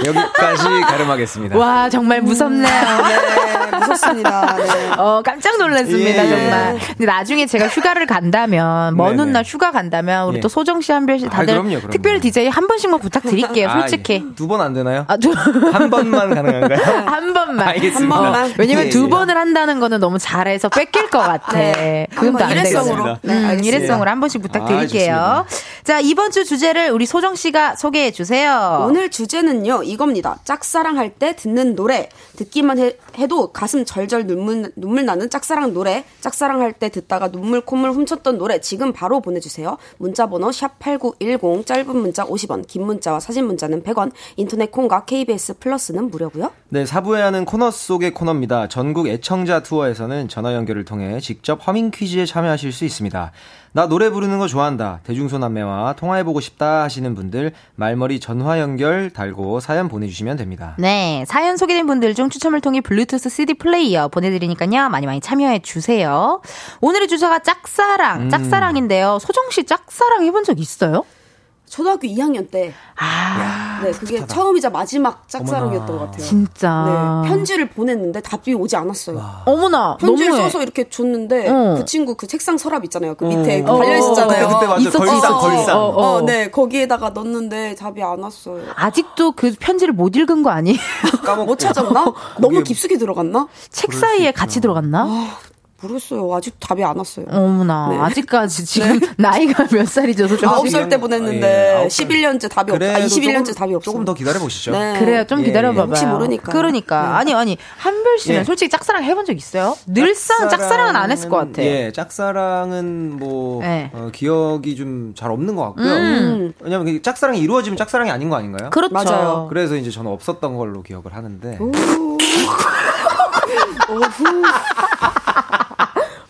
Speaker 7: 네. 여기까지 가름하겠습니다.
Speaker 1: 와 정말 무섭네요.
Speaker 6: 네, 무섭습니다. 네.
Speaker 1: 어 깜짝 놀랐습니다
Speaker 7: 예, 예.
Speaker 1: 정말. 근데 나중에 제가 휴가를 간다면 먼
Speaker 7: 네네.
Speaker 1: 훗날 휴가 간다면 우리
Speaker 7: 예.
Speaker 1: 또 소정 씨, 한별 씨
Speaker 7: 아,
Speaker 1: 다들
Speaker 7: 그럼요, 그럼요.
Speaker 1: 특별 DJ 한 번씩만 부탁드릴게요. *laughs* 솔직히.
Speaker 7: 두번 안 되나요?
Speaker 1: 아, 두,
Speaker 7: 한 번만 가능한가요? *laughs*
Speaker 1: 한 번만.
Speaker 7: 알겠습니다.
Speaker 6: 한 번만.
Speaker 1: 왜냐면
Speaker 7: 예,
Speaker 1: 두
Speaker 7: 예.
Speaker 1: 번을 한다는 거는 너무 잘해서 뺏길 것 같아.
Speaker 6: 네.
Speaker 1: 그건 또 안.
Speaker 6: 네,
Speaker 1: 음. 일회성으로 한 번씩 부탁드릴게요.
Speaker 7: 아,
Speaker 1: 자, 이번 주 주제를 우리 소정 씨가 소개해 주세요.
Speaker 6: 오늘 주제는요, 이겁니다. 짝사랑할 때 듣는 노래. 듣기만 해, 도 가슴 절절 눈물, 눈물 나는 짝사랑 노래. 짝사랑 할 때 듣다가 눈물 콧물 훔쳤던 노래. 지금 바로 보내주세요. 문자번호 샵8910, 짧은 문자 50원, 긴 문자와 사진 문자는 100원, 인터넷 콩과 KBS 플러스는 무료고요
Speaker 7: 네, 사부에 하는 코너 속의 코너입니다. 전국 애청자 투어에서는 전화 연결을 통해 직접 허밍 퀴즈에 참여하실 수 있습니다. 나 노래 부르는 거 좋아한다. 대중소남매와 통화해보고 싶다 하시는 분들 말머리 전화 연결 달고 사연 보내주시면 됩니다.
Speaker 1: 네, 사연 소개된 분들 중 추첨을 통해 블루투스 CD 플레이어 보내드리니까요. 많이 많이 참여해 주세요. 오늘의 주제가 짝사랑,
Speaker 7: 음.
Speaker 1: 짝사랑인데요. 소정 씨 짝사랑 해본 적 있어요?
Speaker 6: 초등학교 2학년 때,
Speaker 1: 아,
Speaker 6: 네, 그게 처음이자 마지막 짝사랑이었던 것 같아요.
Speaker 1: 진짜.
Speaker 6: 네, 편지를 보냈는데 답이 오지 않았어요.
Speaker 1: 어머나,
Speaker 6: 편지를
Speaker 1: 너무해.
Speaker 6: 써서 이렇게 줬는데
Speaker 1: 어.
Speaker 6: 그 친구 그 책상 서랍 있잖아요. 그 밑에
Speaker 7: 어.
Speaker 6: 달려 있었잖아요.
Speaker 7: 그때, 그때 맞아.
Speaker 1: 있었지,
Speaker 7: 걸상. 걸상.
Speaker 1: 어, 어.
Speaker 6: 어, 네. 거기에다가 넣었는데 답이 안 왔어요.
Speaker 1: 아직도 그 편지를 못 읽은 거 아니에요?
Speaker 7: 까먹고.
Speaker 6: 못 찾았나? *laughs* 너무 깊숙이 들어갔나?
Speaker 1: 책 사이에 같이 들어갔나?
Speaker 6: 모르겠어요. 아직 답이 안 왔어요.
Speaker 1: 어머나,
Speaker 6: 네.
Speaker 1: 아직까지 *laughs* 지금 나이가 몇 살이죠, 소정 씨?
Speaker 6: 아홉 살때
Speaker 7: 예,
Speaker 6: 보냈는데
Speaker 7: 아홉 살.
Speaker 6: 11년째 답이 없어. 아,
Speaker 7: 그래도
Speaker 6: 21년째
Speaker 7: 조금-
Speaker 6: 답이 없어.
Speaker 7: 조금 더 기다려 보시죠.
Speaker 6: 네.
Speaker 1: 그래요, 좀
Speaker 7: 예,
Speaker 1: 기다려 봐봐요.
Speaker 6: 혹시 모르니까.
Speaker 1: 그러니까.
Speaker 6: 네.
Speaker 1: 아니, 아니, 한별 씨는
Speaker 7: 예.
Speaker 1: 솔직히 짝사랑 해본 적 있어요? 늘상 짝사랑 은 안 했을 것 같아.
Speaker 7: 예, 짝사랑은 뭐
Speaker 1: 네.
Speaker 7: 어, 기억이 좀 잘 없는 것 같고요.
Speaker 1: 음.
Speaker 7: 왜냐면 그게 짝사랑이 이루어지면 짝사랑이 아닌 거 아닌가요?
Speaker 1: 그렇죠.
Speaker 6: 맞아요.
Speaker 7: 그래서 이제 저는 없었던 걸로 기억을 하는데. *laughs*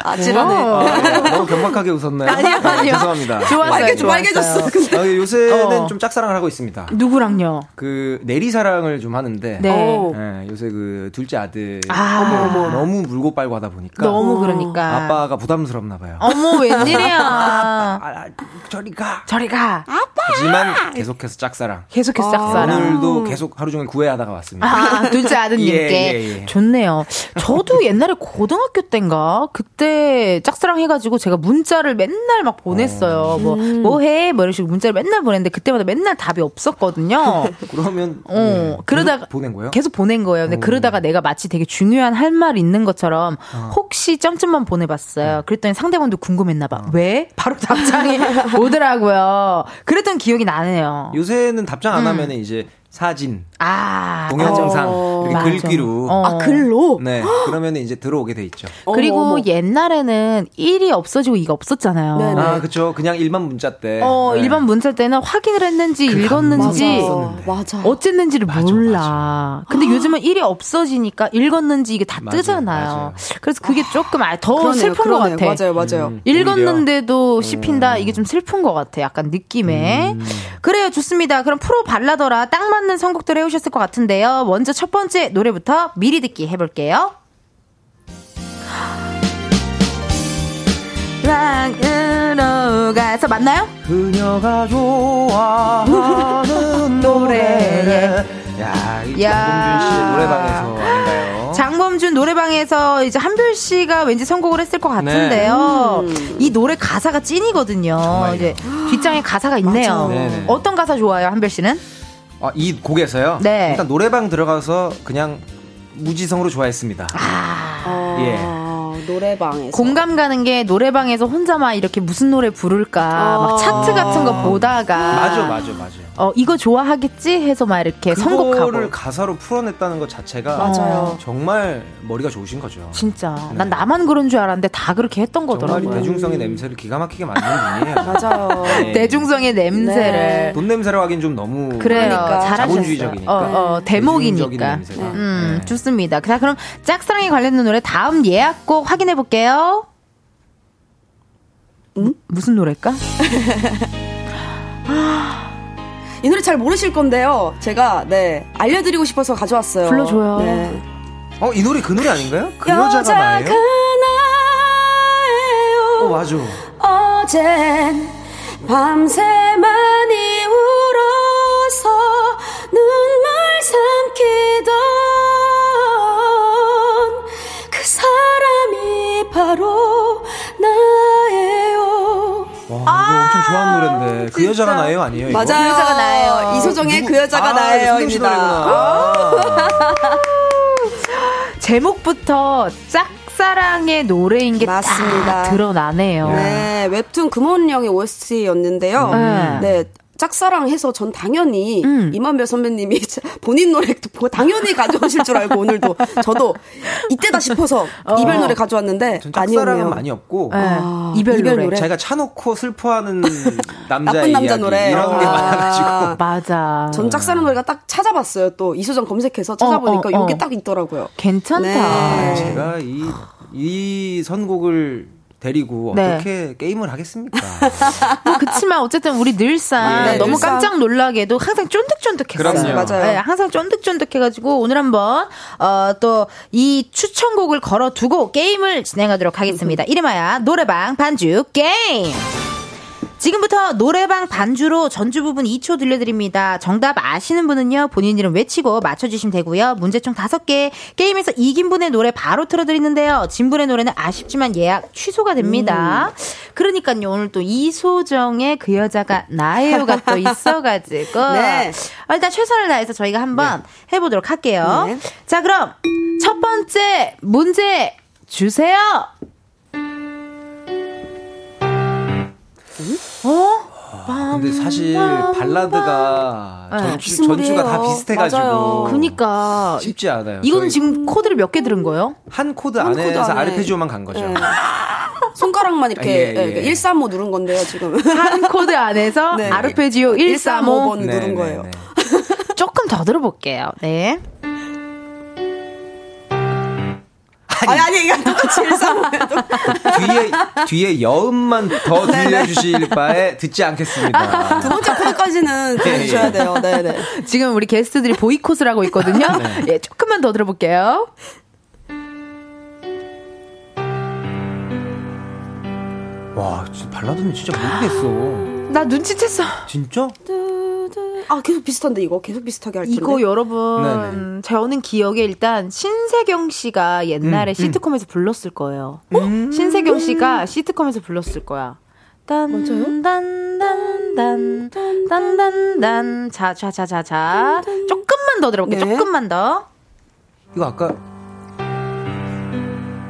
Speaker 6: 아찔하네.
Speaker 7: 아, 예. 너무 경박하게 웃었나요?
Speaker 1: 아니요,
Speaker 7: 네,
Speaker 1: 아니요.
Speaker 7: 죄송합니다.
Speaker 1: 좋았어요,
Speaker 6: 빨개,
Speaker 1: 좋았어요.
Speaker 6: 빨개졌어.
Speaker 7: 아, 요새는
Speaker 1: 어.
Speaker 7: 좀 짝사랑을 하고 있습니다.
Speaker 1: 누구랑요?
Speaker 7: 그 내리사랑을 좀 하는데
Speaker 1: 네.
Speaker 6: 오.
Speaker 7: 예, 요새 그 둘째 아들
Speaker 1: 아.
Speaker 7: 너무 물고 빨고 하다 보니까
Speaker 1: 너무 그러니까.
Speaker 7: 아빠가 부담스럽나 봐요.
Speaker 1: 어머, 웬일이야. *laughs*
Speaker 7: 아, 아, 저리 가.
Speaker 1: 저리 가.
Speaker 6: 아빠!
Speaker 7: 하지만 계속해서 짝사랑.
Speaker 1: 계속해서 짝사랑.
Speaker 7: 오늘도 계속 하루 종일 구애하다가 왔습니다.
Speaker 1: 아, 둘째 아드님께. *laughs*
Speaker 7: 예, 예, 예.
Speaker 1: 좋네요. 저도 옛날에 고등학교 때인가? 그때 짝사랑 해가지고 제가 문자를 맨날 막 보냈어요. 뭐, 뭐 해? 뭐 이런 식으로 문자를 맨날 보냈는데 그때마다 맨날 답이 없었거든요. *laughs*
Speaker 7: 그러면
Speaker 1: 어,
Speaker 7: 네,
Speaker 1: 그러다가
Speaker 7: 계속 보낸 거예요?
Speaker 1: 계속 보낸 거예요. 근데 그러다가 내가 마치 되게 중요한 할 말 있는 것처럼
Speaker 7: 어.
Speaker 1: 혹시 점점만 보내봤어요.
Speaker 7: 네.
Speaker 1: 그랬더니 상대방도 궁금했나봐.
Speaker 7: 어.
Speaker 1: 왜? 바로 답장이 *laughs* 오더라고요. 그랬던 기억이 나네요.
Speaker 7: 요새는 답장 안
Speaker 1: 음.
Speaker 7: 하면 이제 사진,
Speaker 1: 아,
Speaker 7: 동영상
Speaker 1: 어,
Speaker 7: 이렇게
Speaker 1: 맞아.
Speaker 7: 글귀로
Speaker 1: 어.
Speaker 6: 아, 글로?
Speaker 7: 네 그러면 이제 들어오게 돼 있죠.
Speaker 1: 그리고
Speaker 6: 어머, 어머.
Speaker 1: 옛날에는 1이 없어지고 2가 없었잖아요.
Speaker 6: 네네.
Speaker 7: 아 그렇죠. 그냥 일반 문자 때.
Speaker 1: 어,
Speaker 7: 네.
Speaker 1: 일반 문자 때는 확인을 했는지 읽었는지
Speaker 7: 감성
Speaker 6: 맞아.
Speaker 1: 어쨌는지를
Speaker 7: 맞아,
Speaker 1: 몰라.
Speaker 7: 맞아.
Speaker 1: 근데 요즘은 1이 없어지니까 읽었는지 이게 다 뜨잖아요. 그래서 그게 조금 아, 더
Speaker 6: 그러네요,
Speaker 1: 슬픈
Speaker 6: 그러네요.
Speaker 1: 것 같아.
Speaker 6: 맞아요, 맞아요.
Speaker 7: 음,
Speaker 1: 읽었는데도 씹힌다. 이게 좀 슬픈 것 같아. 약간 느낌에.
Speaker 7: 음.
Speaker 1: 그래요, 좋습니다. 그럼 프로 발라더라 딱 맞는 선곡들 해오셨을 것 같은데요. 먼저 첫 번째 노래부터 미리 듣기 해볼게요. 랑으로 가서 맞나요?
Speaker 7: 그녀가 좋아하는 *laughs* 노래. 야, 이
Speaker 1: 야.
Speaker 7: 장범준 씨 노래방에서 아닌가요?
Speaker 1: 장범준 노래방에서 이제 한별 씨가 왠지 선곡을 했을 것 같은데요. 이 노래 가사가 찐이거든요.
Speaker 7: 정말요?
Speaker 1: 이제 뒷장에 가사가 있네요. 어떤 가사 좋아요, 한별 씨는?
Speaker 7: 아, 이 곡에서요.
Speaker 1: 네.
Speaker 7: 일단 노래방 들어가서 그냥 무지성으로 좋아했습니다.
Speaker 6: 아,
Speaker 7: 예.
Speaker 6: 노래방에서.
Speaker 1: 공감 가는 게 노래방에서 혼자 막 이렇게 무슨 노래 부를까 막 차트 같은 거 보다가
Speaker 7: 맞아, 맞아, 맞아.
Speaker 1: 어 이거 좋아하겠지 해서 막 이렇게 선곡하고
Speaker 7: 그거를 가사로 풀어냈다는 것 자체가
Speaker 6: 맞아요.
Speaker 7: 정말 머리가 좋으신 거죠.
Speaker 1: 진짜 난 나만 그런 줄 알았는데 다 그렇게 했던
Speaker 7: 정말 이
Speaker 1: 거더라고요.
Speaker 7: 대중성의 냄새를 기가 막히게 맡는 분이에요. *laughs*
Speaker 6: 맞아요.
Speaker 7: 네.
Speaker 1: 대중성의 냄새를
Speaker 6: 네.
Speaker 7: 돈 냄새로 하긴 좀 너무
Speaker 1: 그래요.
Speaker 6: 그러니까.
Speaker 1: 잘하셨어요.
Speaker 7: 자본주의적이니까.
Speaker 1: 어, 어, 대목이니까.
Speaker 7: 냄새가.
Speaker 1: 음,
Speaker 7: 네.
Speaker 1: 좋습니다. 자, 그럼 짝사랑에 관련된 노래 다음 예약곡 확인해 볼게요. 음? 무슨 노래일까?
Speaker 6: 이 노래 잘 모르실 건데요. 제가 네 알려드리고 싶어서 가져왔어요.
Speaker 1: 불러줘요.
Speaker 6: 네.
Speaker 7: 어, 이 노래 그 노래 아닌가요? 그 여자가 나예요? 어, 맞아.
Speaker 6: 어젠 밤새 많
Speaker 7: 좋아하는 노래인데. 그 여자가 나예요? 아니에요? 이거?
Speaker 6: 맞아요.
Speaker 1: 그 여자가 나예요.
Speaker 6: 이소정의
Speaker 7: 누구-
Speaker 6: 그 여자가
Speaker 7: 아,
Speaker 6: 나예요입니다.
Speaker 7: 노래구나. *laughs*
Speaker 1: 제목부터 짝 사랑의 노래인 게
Speaker 6: 맞습니다.
Speaker 1: 딱 드러나네요.
Speaker 6: 네, 웹툰 금원령의 OST였는데요.
Speaker 1: 음.
Speaker 6: 네. 짝사랑해서 전 당연히
Speaker 1: 음.
Speaker 6: 이만별 선배님이 *laughs* 본인 노래 당연히 가져오실 줄 알고 오늘도 저도 이때다 싶어서 이별 노래 가져왔는데
Speaker 7: 전 짝사랑은. 많이 없고.
Speaker 1: 네,
Speaker 6: 아,
Speaker 1: 이별,
Speaker 6: 이별
Speaker 1: 노래.
Speaker 6: 노래.
Speaker 7: 제가 차놓고 슬퍼하는 *laughs* 남자
Speaker 6: 나쁜 남자 노래.
Speaker 7: 이런 게
Speaker 6: 아.
Speaker 7: 많아가지고 *laughs*
Speaker 1: 맞아.
Speaker 6: 전 짝사랑 노래가 딱 찾아봤어요. 또 이수정 검색해서 찾아보니까
Speaker 1: 어, 어.
Speaker 6: 이게 딱 있더라고요.
Speaker 1: 괜찮다.
Speaker 6: 네.
Speaker 7: 제가 이, 이 선곡을 데리고
Speaker 1: 네.
Speaker 7: 어떻게 게임을 하겠습니까? *laughs*
Speaker 1: 뭐 그치만 어쨌든 우리 늘상
Speaker 7: 네,
Speaker 1: 너무
Speaker 6: 늘상.
Speaker 1: 깜짝 놀라게도 항상 쫀득쫀득했어요.
Speaker 7: 그럼요.
Speaker 6: 맞아요.
Speaker 1: 네, 항상 쫀득쫀득해가지고 오늘 한번 어, 또 이 추천곡을 걸어두고 게임을 진행하도록 하겠습니다. 이름하여 노래방 반주 게임. 지금부터 노래방 반주로 전주 부분 2초 들려드립니다. 정답 아시는 분은요, 본인 이름 외치고 맞춰주시면 되고요. 문제 총 5개. 게임에서 이긴 분의 노래 바로 틀어드리는데요. 진 분의 노래는 아쉽지만 예약 취소가 됩니다. 그러니까요, 오늘 또 이소정의 그 여자가 나예요가 또 있어가지고. *laughs*
Speaker 6: 네.
Speaker 1: 어, 일단 최선을 다해서 저희가 한번 해보도록 할게요.
Speaker 6: 네.
Speaker 1: 자, 그럼 첫 번째 문제 주세요. 어?
Speaker 7: 근데 사실 발라드가
Speaker 1: 네.
Speaker 7: 전주,
Speaker 6: 비슷
Speaker 7: 전주가 다
Speaker 6: 노래예요.
Speaker 7: 비슷해가지고
Speaker 6: 맞아요.
Speaker 1: 그니까.
Speaker 7: 쉽지 않아요.
Speaker 1: 이거는 지금 코드를 몇 개 들은 거예요?
Speaker 7: 한 코드
Speaker 6: 한 코드
Speaker 7: 안에서
Speaker 6: 안에.
Speaker 7: 아르페지오만 간 거죠.
Speaker 6: 네. *laughs* 손가락만 이렇게
Speaker 7: 예, 예.
Speaker 6: 예, 135 누른 건데요, 지금.
Speaker 1: 한 코드 안에서 *laughs*
Speaker 6: 네.
Speaker 1: 아르페지오 135.
Speaker 6: 135번
Speaker 7: 네,
Speaker 6: 누른
Speaker 7: 네,
Speaker 6: 거예요.
Speaker 7: 네. *laughs*
Speaker 1: 조금 더 들어볼게요. 네.
Speaker 6: 아니, 아니, 이거 똑같이 135예요. *laughs*
Speaker 7: 뒤에 뒤에 여음만 더 들려주실 바에 듣지 않겠습니다. *laughs*
Speaker 6: 두 번째 코드까지는 들려주셔야 돼요. 네네.
Speaker 1: 지금 우리 게스트들이 보이콧을 하고 있거든요. 예, 조금만 더 들어볼게요.
Speaker 7: 와, 진짜 발라드는 진짜 모르겠어.
Speaker 1: 나 눈치챘어.
Speaker 7: 진짜?
Speaker 6: 아 계속 비슷한데 이거 계속 비슷하게 할 텐데.
Speaker 1: 이거 여러분
Speaker 7: 네네.
Speaker 1: 저는 기억에 일단 신세경 씨가 옛날에
Speaker 7: 음,
Speaker 1: 시트콤에서 불렀을 거예요. 신세경 씨가 시트콤에서 불렀을 거야. 딴딴딴딴 딴딴딴 자자자자자 조금만 더 들어볼게요.
Speaker 6: 네.
Speaker 1: 조금만 더.
Speaker 7: 이거 아까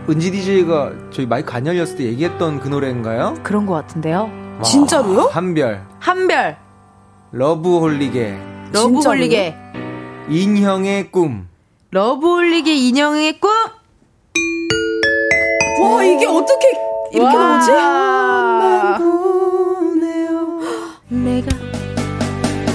Speaker 7: 은지 DJ가 저희 마이크 안 열렸을 때 얘기했던 그 노래인가요?
Speaker 1: 그런 것 같은데요.
Speaker 7: 와,
Speaker 6: 진짜로요?
Speaker 7: 한별,
Speaker 1: 한별
Speaker 7: 러브홀릭의
Speaker 1: 러브홀릭의
Speaker 7: 인형의 꿈.
Speaker 1: 러브홀릭의 인형의 꿈.
Speaker 6: 와 이게 어떻게 이렇게
Speaker 1: 와.
Speaker 6: 나오지?
Speaker 1: 내가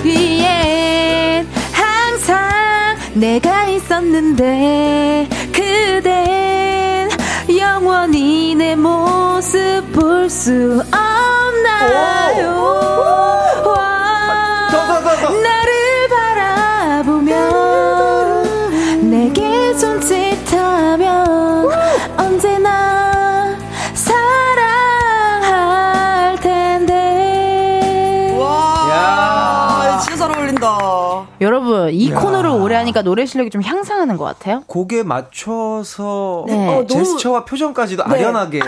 Speaker 1: 위엔 항상 내가 있었는데 그댄 영원히 내 모습 볼 수 없나요 여러분 이
Speaker 7: 야.
Speaker 1: 코너를 오래 하니까 노래 실력이 좀 향상하는 것 같아요
Speaker 7: 곡에 맞춰서
Speaker 1: 네.
Speaker 7: 어, 제스처와 표정까지도
Speaker 6: 네.
Speaker 7: 아련하게.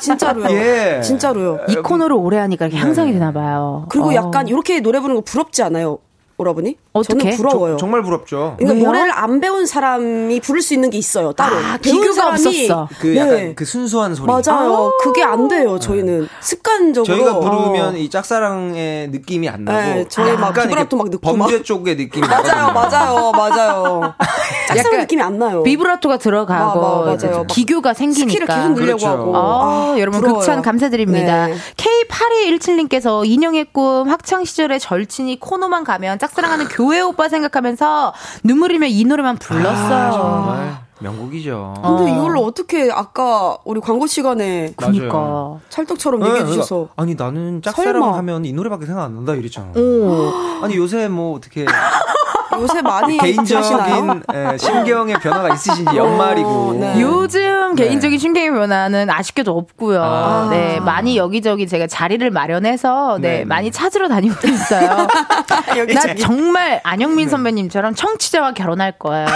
Speaker 6: 진짜로요.
Speaker 7: 예.
Speaker 6: 진짜로요.
Speaker 1: 이 코너를 오래 하니까 이렇게 향상이
Speaker 7: 네.
Speaker 1: 되나 봐요
Speaker 6: 그리고
Speaker 1: 어.
Speaker 6: 약간 이렇게 노래 부르는 거 부럽지 않아요, 오라버니?
Speaker 1: 어떡해?
Speaker 6: 저는 부러워요.
Speaker 7: 정말 부럽죠.
Speaker 6: 그러니까
Speaker 1: 왜요?
Speaker 6: 노래를 안 배운 사람이 부를 수 있는 게 있어요. 따로.
Speaker 1: 아,
Speaker 6: 사람이-
Speaker 1: 없었어.
Speaker 7: 그 약간
Speaker 6: 네.
Speaker 7: 그 순수한 소리.
Speaker 6: 맞아요. 그게 안 돼요. 저희는 습관적으로.
Speaker 7: 저희가 부르면
Speaker 6: 어.
Speaker 7: 이 짝사랑의 느낌이 안 나고
Speaker 6: 네, 저희 막
Speaker 7: 약간
Speaker 6: 막 넣고
Speaker 7: 범죄
Speaker 6: 막.
Speaker 7: 쪽의 느낌이 *laughs*
Speaker 6: 맞아요,
Speaker 7: 나거든요.
Speaker 6: 맞아요, 맞아요. *laughs* 짝사랑 느낌이 안 나요.
Speaker 1: 비브라토가 들어가고
Speaker 6: 마- 마- 맞아요.
Speaker 1: 기교가 생기니까
Speaker 6: 스킬을 계속 늘려고
Speaker 7: 그렇죠.
Speaker 6: 하고.
Speaker 1: 아, 여러분
Speaker 6: 부러워요.
Speaker 1: 극찬 감사드립니다.
Speaker 6: 네.
Speaker 1: K8217님께서 인형의 꿈 학창 시절에 절친이 코너만 가면 짝사랑하는 교회 오빠 생각하면서 눈물이며 이 노래만 불렀어요.
Speaker 7: 아, 정말 명곡이죠.
Speaker 6: 근데
Speaker 1: 어.
Speaker 6: 이걸로 어떻게 아까 우리 광고 시간에
Speaker 1: 그니까.
Speaker 6: 찰떡처럼
Speaker 7: 네,
Speaker 6: 얘기해
Speaker 7: 그러니까,
Speaker 6: 주셔서
Speaker 7: 아니 나는
Speaker 6: 설마.
Speaker 7: 짝사랑하면 이 노래밖에 생각 안 난다 이랬잖아.
Speaker 1: 오.
Speaker 7: 아니 요새 뭐 어떻게
Speaker 6: 요새 많이 *laughs*
Speaker 7: 개인적인
Speaker 6: 하시나요?
Speaker 7: 예, 심경의 변화가 있으신지 연말이고.
Speaker 6: 어, 네.
Speaker 1: 요즘 개인적인 신경의 변화는 아쉽게도 없고요.
Speaker 7: 아.
Speaker 1: 네, 많이 여기저기 제가 자리를 마련해서 네,
Speaker 7: 네,
Speaker 1: 많이 찾으러 다니고 있어요. *laughs*
Speaker 6: 여기
Speaker 1: 나
Speaker 6: 저기.
Speaker 1: 정말 안영민 선배님처럼 청취자와 결혼할 거예요.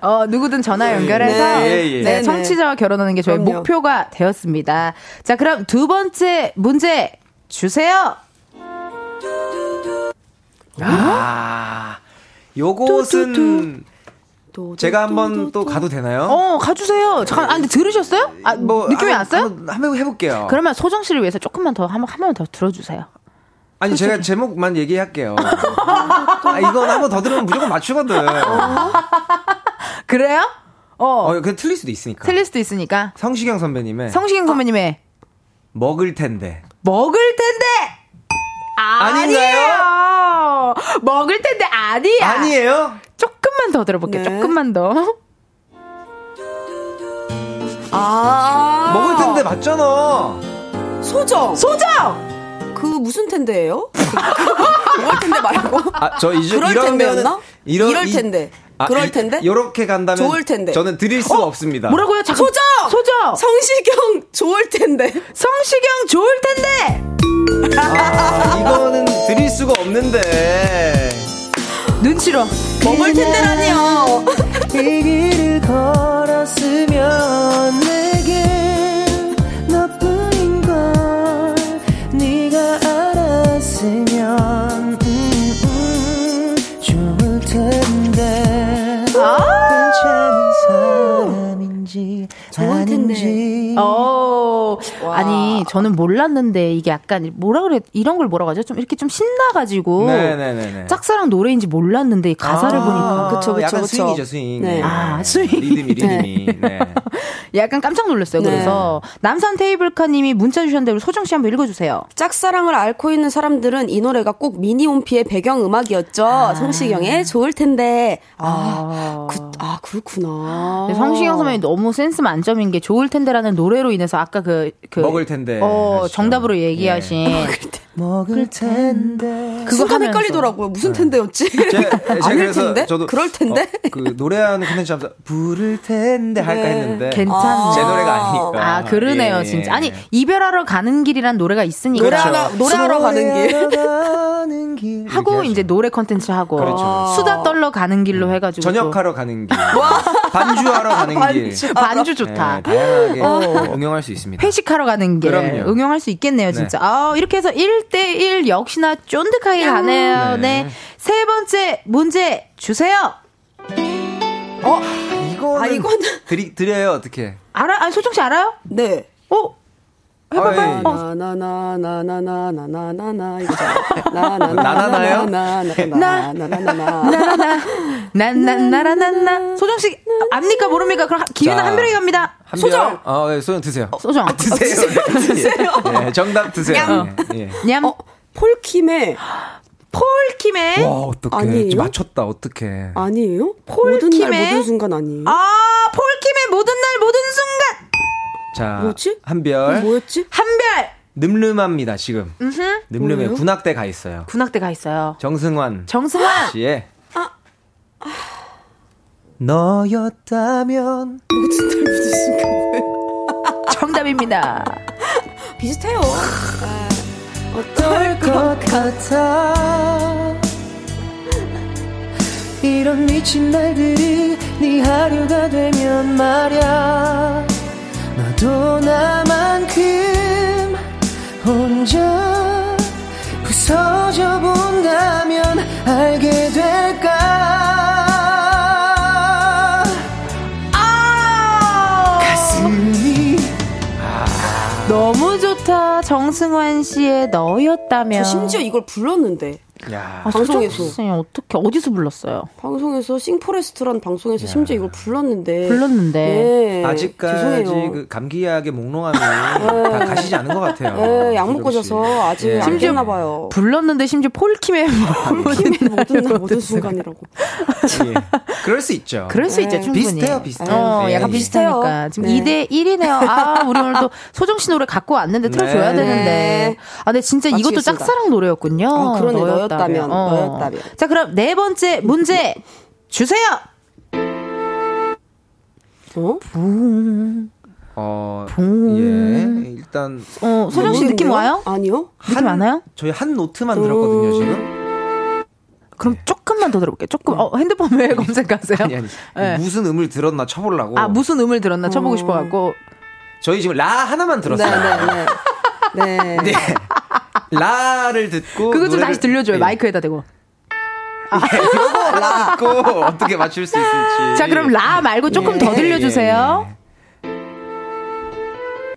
Speaker 1: 어, *laughs* 누구든 전화 연결해서
Speaker 7: 네,
Speaker 1: 네,
Speaker 7: 예, 예.
Speaker 6: 네, 네.
Speaker 1: 청취자와 결혼하는 게 저희
Speaker 6: 그럼요.
Speaker 1: 목표가 되었습니다. 자, 그럼 두 번째 문제 주세요.
Speaker 7: 아, 요것은
Speaker 6: 또,
Speaker 7: 제가
Speaker 6: 또,
Speaker 7: 한번
Speaker 6: 또,
Speaker 7: 또 가도 되나요?
Speaker 1: 어, 가주세요. 잠깐, 아, 근데 들으셨어요? 아,
Speaker 7: 뭐
Speaker 1: 느낌이
Speaker 7: 한번-
Speaker 1: 왔어요?
Speaker 7: 한번, 한번 해볼게요.
Speaker 1: 그러면 소정 씨를 위해서 조금만 더, 한, 번- 한 번만 더 들어주세요.
Speaker 7: 아니 제가 제목만 얘기할게요. 아, 이건 한번 더 들으면 무조건 맞추거든. *laughs*
Speaker 1: 그래요? 어.
Speaker 7: 어, 그 틀릴 수도 있으니까.
Speaker 1: 틀릴 수도 있으니까.
Speaker 7: 성시경 선배님의
Speaker 1: 성시경 선배님의
Speaker 7: 먹을 텐데.
Speaker 1: 먹을 텐데! 아니에요! 먹을 텐데 아니야!
Speaker 7: 아니에요?
Speaker 1: 조금만 더 들어볼게요.
Speaker 6: 네.
Speaker 1: 조금만 더.
Speaker 6: 아.
Speaker 7: 먹을 텐데 맞잖아.
Speaker 6: 소정.
Speaker 1: 소정!
Speaker 6: 그 무슨 텐데예요? *laughs* 먹을 텐데 말고.
Speaker 7: 아, 저 이제
Speaker 6: 그럴 텐데였나?
Speaker 7: 이러-
Speaker 6: 이럴
Speaker 7: 이-
Speaker 6: 텐데.
Speaker 7: 아,
Speaker 6: 그럴
Speaker 7: 이-
Speaker 6: 텐데?
Speaker 7: 요렇게 간다면
Speaker 6: 좋을 텐데.
Speaker 7: 저는 드릴 수가 없습니다.
Speaker 1: 뭐라고요? 잠깐.
Speaker 6: 소정!
Speaker 1: 소정!
Speaker 6: 성시경 좋을 텐데.
Speaker 1: 성시경 좋을 텐데!
Speaker 7: 아, 이거는 드릴 수가 없는데.
Speaker 1: 눈치로.
Speaker 6: 먹을 텐데라니요.
Speaker 7: 이 길을 걸었으면 내게 너뿐인 걸 네가 알았으면 좋을 텐데. 아닌지
Speaker 1: 어,
Speaker 6: 와.
Speaker 1: 아니, 저는 몰랐는데, 이게 약간, 뭐라 그래, 이런 걸 뭐라고 하죠? 좀 이렇게 좀 신나가지고.
Speaker 7: 네네네네
Speaker 1: 짝사랑 노래인지 몰랐는데, 이 가사를
Speaker 7: 아,
Speaker 1: 보니까.
Speaker 6: 그쵸, 그쵸,
Speaker 7: 약간
Speaker 6: 그쵸.
Speaker 7: 스윙이죠 스윙
Speaker 6: 네.
Speaker 1: 아, 스윙.
Speaker 7: 리듬이 리듬이 네. *laughs*
Speaker 1: 약간 깜짝 놀랐어요.
Speaker 6: 네.
Speaker 1: 그래서, 남산 테이블카님이 문자 주셨는데, 우리 소정 씨 한번 읽어주세요.
Speaker 6: 짝사랑을 앓고 있는 사람들은 이 노래가 꼭 미니홈피의 배경 음악이었죠. 성시경의 좋을 텐데. 아, 그, 아 그렇구나.
Speaker 1: 성시경 선배님 너무 센스 만점인 게 좋을 텐데라는 노래로 인해서 아까 그, 그
Speaker 7: 먹을 텐데
Speaker 1: 어,
Speaker 7: 하시죠.
Speaker 1: 정답으로 얘기하신 *laughs*
Speaker 7: 먹을 텐데
Speaker 6: 그 순간 헷갈리더라고요. 무슨 텐데였지?
Speaker 7: 제, 제가 *laughs* 그래서
Speaker 6: 텐데?
Speaker 7: 저도
Speaker 6: 그럴 텐데?
Speaker 7: 어, 그 노래하는 컨텐츠 하면서 부를 텐데 할까
Speaker 6: 네.
Speaker 7: 했는데
Speaker 1: 괜찮네.
Speaker 7: 제 노래가 아니니까.
Speaker 1: 아, 그러네요,
Speaker 7: 예.
Speaker 1: 진짜. 아니, 이별하러 가는 길이란 노래가 있으니까.
Speaker 6: 노래하러, 노래하러 가는 길.
Speaker 7: 가는 길 *laughs*
Speaker 1: 하고 이제. 노래 컨텐츠 하고
Speaker 7: 그렇죠.
Speaker 1: 수다 떨러 가는 길로 해 가지고 또
Speaker 7: 저녁하러 가는 길, 반주하러 가는 길,
Speaker 6: 반주.
Speaker 1: 반주 좋다.
Speaker 7: 네, 다양하게 응용할 수 있습니다.
Speaker 1: 회식하러 가는 길
Speaker 7: 그럼요.
Speaker 1: 응용할 수 있겠네요,
Speaker 7: 네.
Speaker 1: 진짜. 아, 이렇게 해서 1대1 역시나 쫀득하게 가네요.
Speaker 7: 네.
Speaker 1: 네. 세 번째 문제 주세요.
Speaker 6: 어?
Speaker 7: 이거는
Speaker 6: 아, 이거는.
Speaker 7: 드리, 드려요 어떻게?
Speaker 1: 알아? 아, 소정 씨 알아요?
Speaker 6: 네.
Speaker 1: 어? 해봐봐요.
Speaker 7: 아이.
Speaker 1: 어.
Speaker 6: 나나나나나나나나나 이거죠.
Speaker 7: 나나나요?
Speaker 6: 나나나나나나나나나나
Speaker 1: 난난나라난나 소정 씨 압니까 모릅니까? 그럼 기회는
Speaker 7: 자.
Speaker 1: 한별이 갑니다. 소정.
Speaker 7: 어, 네, 소정 드세요.
Speaker 1: 소정.
Speaker 7: 드세요. *laughs* 드세요. 네, 정답 드세요.
Speaker 6: 냠.
Speaker 7: 예, 예.
Speaker 1: 냠.
Speaker 6: 어, 폴킴의
Speaker 1: 폴킴의
Speaker 7: 와, 어떡해.
Speaker 6: 아니에요?
Speaker 7: 맞췄다, 어떡해.
Speaker 6: 아니에요?
Speaker 1: 폴킴의?
Speaker 6: 모든 날 모든 순간 아니에요?
Speaker 1: 아, 폴킴의 모든 날 모든 순간.
Speaker 7: 자,
Speaker 6: 뭐지?
Speaker 7: 한별.
Speaker 6: 뭐였지?
Speaker 1: 한별.
Speaker 7: 늠름합니다, 지금.
Speaker 1: 음흠.
Speaker 7: 늠름해.
Speaker 6: 뭐예요?
Speaker 7: 군악대 가 있어요.
Speaker 1: 군악대 가 있어요.
Speaker 7: 정승환
Speaker 1: 정승환.
Speaker 7: 씨의 너였다면
Speaker 6: 모든 날 순간 뭐예요?
Speaker 1: 정답입니다. *laughs*
Speaker 6: 비슷해요.
Speaker 7: 어떨 것 같아 이런 미친 날들이 네 하루가 되면 말야 너도 나만큼 혼자 부서져 본다면 알게 될
Speaker 1: 정승환 씨의 너였다면.
Speaker 6: 저 심지어 이걸 불렀는데
Speaker 7: 야
Speaker 1: 아,
Speaker 6: 방송에서.
Speaker 1: 어떻게 어디서 불렀어요?
Speaker 6: 방송에서 싱포레스트란 방송에서 심지어 이걸 불렀는데
Speaker 1: 불렀는데.
Speaker 6: 네,
Speaker 7: 아직까지
Speaker 6: 죄송해요.
Speaker 7: 그 감기약의 몽롱함이 *laughs* 다 가시지 않은 것 같아요.
Speaker 6: 네, 약 먹고. 자서 아직
Speaker 7: 예.
Speaker 6: 안 됐나 봐요.
Speaker 1: 불렀는데 심지어 폴킴의
Speaker 6: 폴킴의 모든 날 *laughs* 모든 순간이라고.
Speaker 7: 예. 그럴 수 있죠.
Speaker 1: 그럴 수 있죠,
Speaker 6: 네.
Speaker 1: 충분히.
Speaker 7: 비슷해요, 비슷해요.
Speaker 1: 어,
Speaker 7: 예,
Speaker 1: 약간
Speaker 7: 예.
Speaker 1: 비슷하니까. 지금
Speaker 6: 네.
Speaker 1: 2대 1이네요. 아, 우리 오늘 또 소정 씨 노래 갖고 왔는데 틀어줘야
Speaker 7: 네.
Speaker 1: 되는데. 아, 근데 진짜 이것도
Speaker 6: 마치겠습니다.
Speaker 1: 짝사랑 노래였군요.
Speaker 6: 어, 그러네. 너였다 면, 너였다면.
Speaker 1: 자, 그럼 네 번째 문제 주세요.
Speaker 6: 어?
Speaker 7: 어,
Speaker 1: 붕.
Speaker 7: 예. 일단
Speaker 1: 어, 소정 씨. 느낌 와요?
Speaker 6: 아니요.
Speaker 1: 느낌 안 와요?
Speaker 7: 저희 한 노트만 들었거든요, 지금.
Speaker 1: 그럼 조금만 더 들어볼게요. 조금. 어, 핸드폰 왜 검색하세요?
Speaker 7: 아니, 아니.
Speaker 1: 네.
Speaker 7: 무슨 음을 들었나 쳐보려고.
Speaker 1: 아, 무슨 음을 들었나 쳐보고 싶어갖고.
Speaker 7: 저희 지금 라 하나만 들었어요.
Speaker 6: 네 네 네. 네.
Speaker 7: 네. *laughs* 라를 듣고.
Speaker 1: 그거 좀 다시 들려줘요.
Speaker 7: 예.
Speaker 1: 마이크에다 대고.
Speaker 7: 예, 이거 하나 듣고 어떻게 맞출 수 있을지.
Speaker 1: 자, 그럼 라 말고 조금 더
Speaker 7: 예,
Speaker 1: 들려주세요.
Speaker 7: 예, 예.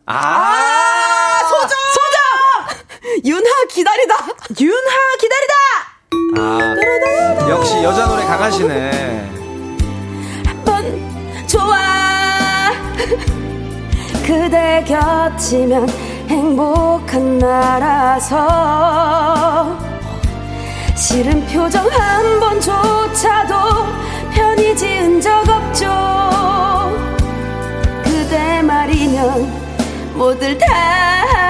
Speaker 7: 아,
Speaker 1: 소정! 소정!
Speaker 6: 윤하 기다리다.
Speaker 1: 윤하 기다리다!
Speaker 7: 아, 역시 여자 노래 강하시네.
Speaker 6: 번 좋아. 그대 곁이면 행복한 나라서 싫은 표정 한 번조차도 편히 지은 적 없죠. 그대 말이면 뭐들 다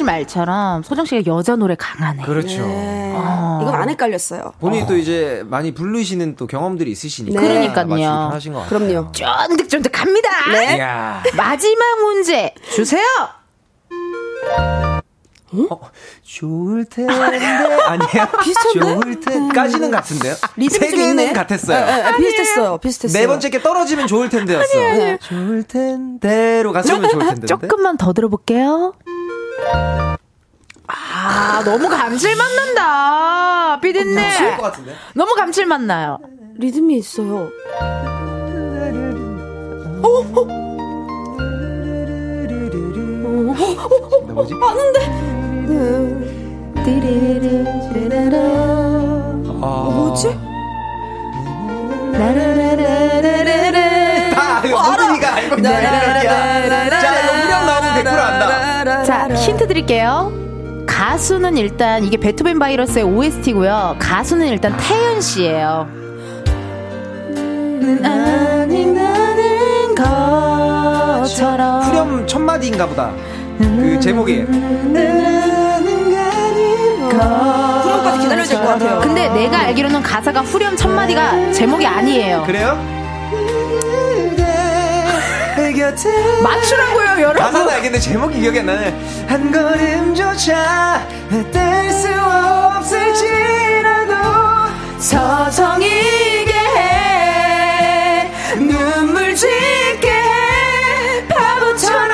Speaker 1: 씨 말처럼 소정 씨가 여자 노래 강하네.
Speaker 7: 그렇죠.
Speaker 6: 네.
Speaker 1: 아.
Speaker 6: 이건 안 헷갈렸어요.
Speaker 7: 본인이 또 이제 많이 부르시는 또 경험들이 있으시니까.
Speaker 6: 네.
Speaker 1: 그러니까요.
Speaker 7: 편하신 것 같아요.
Speaker 6: 그럼요.
Speaker 1: 쫀득쫀득 갑니다!
Speaker 6: 네.
Speaker 7: 이야.
Speaker 1: 마지막 문제 주세요!
Speaker 7: 어, 좋을 텐데 아니에요? *laughs*
Speaker 6: 비슷한데?
Speaker 7: 좋을 텐까지는 같은데요?
Speaker 6: 리듬이 세좀
Speaker 7: 개는
Speaker 6: 있네.
Speaker 7: 같았어요.
Speaker 6: 네, 네, 비슷했어요. 비슷했어요.
Speaker 7: 네 번째 게 떨어지면 좋을 텐데였어.
Speaker 6: 아니에요.
Speaker 7: 좋을 텐데로 갔으면 좋을 텐데.
Speaker 1: 조금만 더 들어볼게요. 아, 너무 감칠맛 난다. 피디님.
Speaker 7: 같은데.
Speaker 1: 너무 감칠맛 나요.
Speaker 6: 리듬이 있어요.
Speaker 7: 나 뭐지? 아,
Speaker 6: 뭐지?
Speaker 7: 아, 이거 모든이가 알고 있는 노래야. 자, 이거 후렴 나오면 100% 안다.
Speaker 1: 자, 힌트 드릴게요. 가수는 일단 이게 베토벤 바이러스의 OST고요. 가수는 일단 태연 씨예요. 아닌 나는 것처럼
Speaker 7: 후렴 첫 마디인가 보다. 그 제목이.
Speaker 6: 후렴까지 기다려야 될 것 같아요.
Speaker 1: 근데 내가 알기로는 가사가 후렴 첫 마디가 제목이 아니에요.
Speaker 7: 그래요?
Speaker 1: 맞추라고요, 여러분.
Speaker 7: 가사는 알겠는데 제목이 기억이 안 나네. 한 걸음조차 뗄수 없을지라도
Speaker 1: 서성이게 해 눈물 짓게 해 바보처럼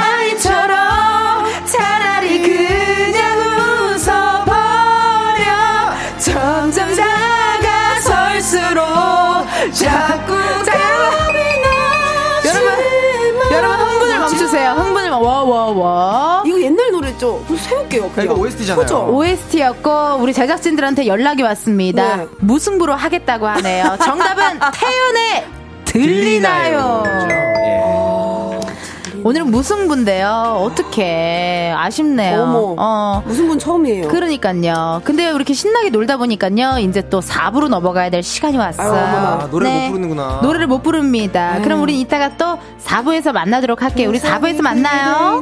Speaker 1: 아이처럼 차라리 그냥 웃어버려 점점 다가설수록 자꾸 겁 와와와
Speaker 6: 이거 옛날 노래죠? 좀 세울게요. 그냥.
Speaker 7: 이거 OST잖아요.
Speaker 6: 그죠?
Speaker 1: OST였고 우리 제작진들한테 연락이 왔습니다.
Speaker 6: 네.
Speaker 1: 무승부로 하겠다고 하네요. 정답은 *laughs* 태연의 들리나요?
Speaker 7: 예.
Speaker 1: 오늘은 무승부인데요. 어떻게 아쉽네요.
Speaker 6: 어머.
Speaker 1: 어.
Speaker 6: 무슨 분 처음이에요.
Speaker 1: 그러니까요. 근데 왜 이렇게 신나게 놀다 보니까요. 이제 또 4부로 넘어가야 될 시간이 왔어요.
Speaker 6: 아유, 어머나.
Speaker 7: 아, 노래를 못 부르는구나.
Speaker 1: 노래를 못 부릅니다. 그럼 우린 이따가 또 4부에서 만나도록 할게요. 우리 4부에서 만나요.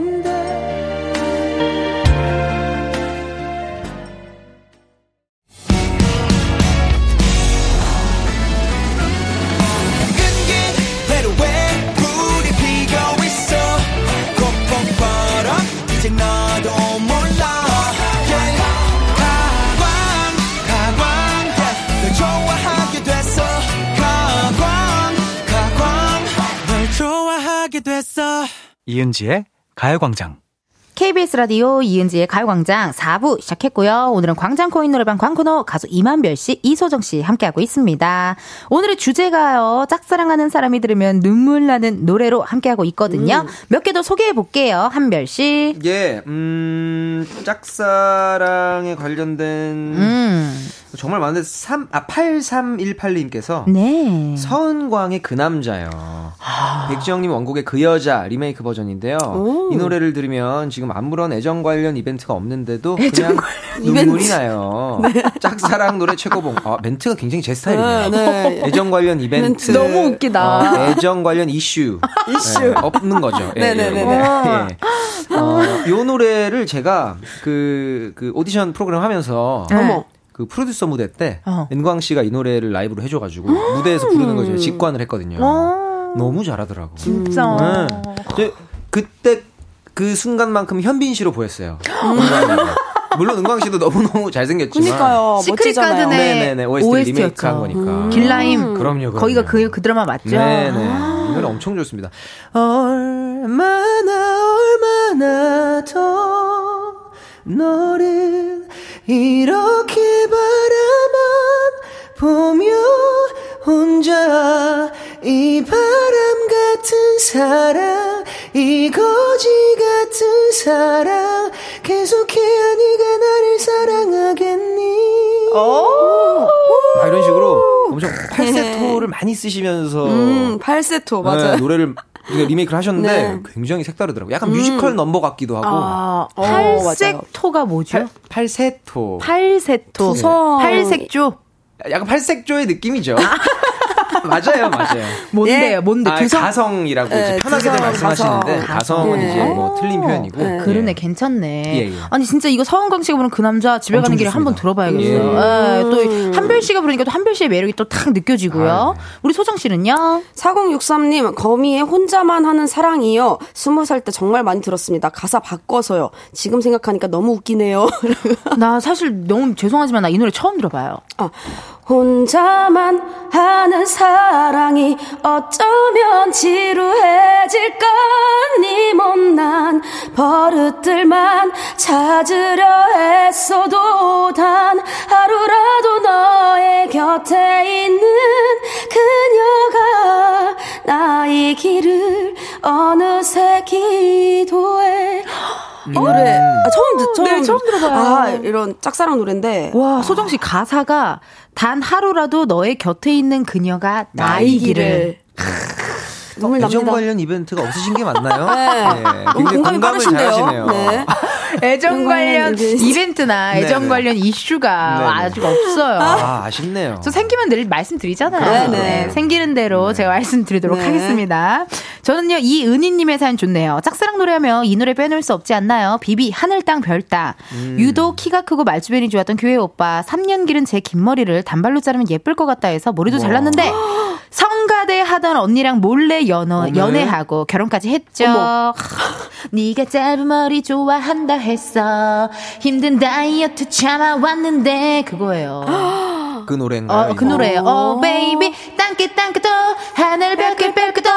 Speaker 8: 이은지의 가요광장.
Speaker 1: KBS 라디오 이은지의 가요광장 4부 시작했고요. 오늘은 광장코인 노래방 광코너 가수 이만별 씨, 이소정 씨 함께하고 있습니다. 오늘의 주제가요. 짝사랑하는 사람이 들으면 눈물 나는 노래로 함께하고 있거든요. 몇개 더 소개해 볼게요. 한별 씨.
Speaker 7: 예, 음, 짝사랑에 관련된
Speaker 1: 음.
Speaker 7: 정말 많은데 3, 아, 8318님께서
Speaker 1: 네.
Speaker 7: 서은광의 그 남자요. 백지영님 원곡의 그 여자 리메이크 버전인데요. 이 노래를 들으면 지금 아무런 애정 관련 이벤트가 없는데도 그냥 눈물이 나요. *laughs* 짝사랑 노래 최고봉. 아, 멘트가 굉장히 제 스타일이네요.
Speaker 6: 네.
Speaker 7: 애정 관련 이벤트.
Speaker 1: 너무 웃기다.
Speaker 7: 어, 애정 관련 이슈. *laughs* 이슈. 없는 거죠. 예,
Speaker 6: 네네네네.
Speaker 7: 예, 예. 어, 요 노래를 제가 그, 그 오디션 프로그램 하면서
Speaker 6: 어머.
Speaker 7: 그 프로듀서 무대 때
Speaker 1: 어.
Speaker 7: 은광 씨가 이 노래를 라이브로 해줘가지고 무대에서 부르는 걸 제가 직관을 했거든요.
Speaker 1: 어.
Speaker 7: 너무 잘하더라고.
Speaker 1: 진짜.
Speaker 7: 네. 저 그때 그 순간만큼 현빈 씨로 보였어요. 물론 은광 씨도 너무 너무 잘생겼지만.
Speaker 6: 그니까요.
Speaker 1: 시크릿. 가든의
Speaker 7: 네네네 OST
Speaker 1: OST 였죠.
Speaker 7: 리메이크한 거니까.
Speaker 1: 길라임.
Speaker 7: 그럼요, 그럼요.
Speaker 1: 거기가 그, 그 드라마 맞죠?
Speaker 7: 네네. 이 노래 엄청 좋습니다. 얼마나 얼마나 더 너를 이렇게 바라만 보며 혼자 이 바람 같은 사랑 이 거지 같은 사랑 계속해야 네가 나를 사랑하겠니 막 이런 식으로 엄청 팔세토를 *laughs* 많이 쓰시면서
Speaker 6: 음, 팔세토, 맞아요.
Speaker 7: 네, 노래를 이게 리메이크를 하셨는데
Speaker 6: 네.
Speaker 7: 굉장히 색다르더라고요. 약간 뮤지컬 넘버 같기도 하고.
Speaker 1: 아,
Speaker 6: 어, 맞아요.
Speaker 1: 팔색토가 뭐죠?
Speaker 7: 팔, 세토.
Speaker 6: 구성.
Speaker 1: 팔색조.
Speaker 7: 약간 팔색조의 느낌이죠. *laughs* *laughs* 맞아요, 맞아요.
Speaker 1: 뭔데요? 뭔데?
Speaker 7: 아,
Speaker 1: 두성?
Speaker 7: 가성이라고 이제
Speaker 6: 네,
Speaker 7: 편하게들
Speaker 6: 두성,
Speaker 7: 말씀하시는데
Speaker 6: 가성.
Speaker 7: 가성은
Speaker 6: 네.
Speaker 7: 이제 뭐 틀린 표현이고.
Speaker 6: 네.
Speaker 1: 그러네, 괜찮네.
Speaker 7: 예, 예.
Speaker 1: 아니, 진짜 이거 서은광 씨가 부르는 그 남자 집에 가는 길에 한번. 들어봐야겠어요. 예, 또 한별 씨가 부르니까 또 한별 씨의 매력이 또 탁 느껴지고요.
Speaker 7: 아, 네.
Speaker 1: 우리 소정 씨는요?
Speaker 6: 4063님, 거미의 혼자만 하는 사랑이요. 스무 살 때 정말 많이 들었습니다. 가사 바꿔서요. 지금 생각하니까 너무 웃기네요. *laughs*
Speaker 1: 나 사실 너무 죄송하지만 나 이 노래 처음 들어봐요.
Speaker 6: 아, 혼자만 하는 사랑이 어쩌면 지루해질까? 네 못난 버릇들만 찾으려 했어도 단 하루라도 너의 곁에 있는 그녀가 나의 길을 어느새 기도해 이 노래. 아, 처음 듣 처음,
Speaker 1: 네, 처음 들어봐요.
Speaker 6: 아 이런 짝사랑 노래인데.
Speaker 1: 와, 소정 씨 가사가 단 하루라도 너의 곁에 있는 그녀가 나의 길을.
Speaker 6: 눈물
Speaker 7: 애정
Speaker 6: 납니다.
Speaker 7: 관련 이벤트가 없으신 게 맞나요? *laughs*
Speaker 6: 네. 너무
Speaker 7: 굉장히
Speaker 6: 공감이 빠르신데요.
Speaker 7: 잘하시네요.
Speaker 6: 네. *laughs*
Speaker 1: 애정 관련
Speaker 6: 이벤트.
Speaker 1: 이벤트나 애정
Speaker 7: 네네.
Speaker 1: 관련 이슈가
Speaker 7: 네네.
Speaker 1: 아직 없어요.
Speaker 7: 아, 아쉽네요.
Speaker 1: 저 생기면 늘 말씀드리잖아요.
Speaker 6: 네네.
Speaker 1: 네, 생기는 대로 제가 말씀드리도록
Speaker 6: 네.
Speaker 1: 하겠습니다. 저는요, 이은희님의 사연 좋네요. 짝사랑 노래하면 이 노래 빼놓을 수 없지 않나요? 비비, 하늘, 땅, 별, 땅.
Speaker 7: 음.
Speaker 1: 유독 키가 크고 말주변이 좋았던 교회 오빠. 3년 기른 제긴 머리를 단발로 자르면 예쁠 것 같다 해서 머리도 잘랐는데, *gasps* 성가대 하던 언니랑 몰래 연어. 연애하고 결혼까지 했죠. 하, *laughs* 네가 짧은 머리 좋아한다 했어. 힘든 다이어트 참아왔는데, 그거예요. *gasps*
Speaker 7: 그 노래인가요?
Speaker 1: 어, 그? 노래예요. 어, baby, 땅끝 땅끝도 하늘 별끝 별끝도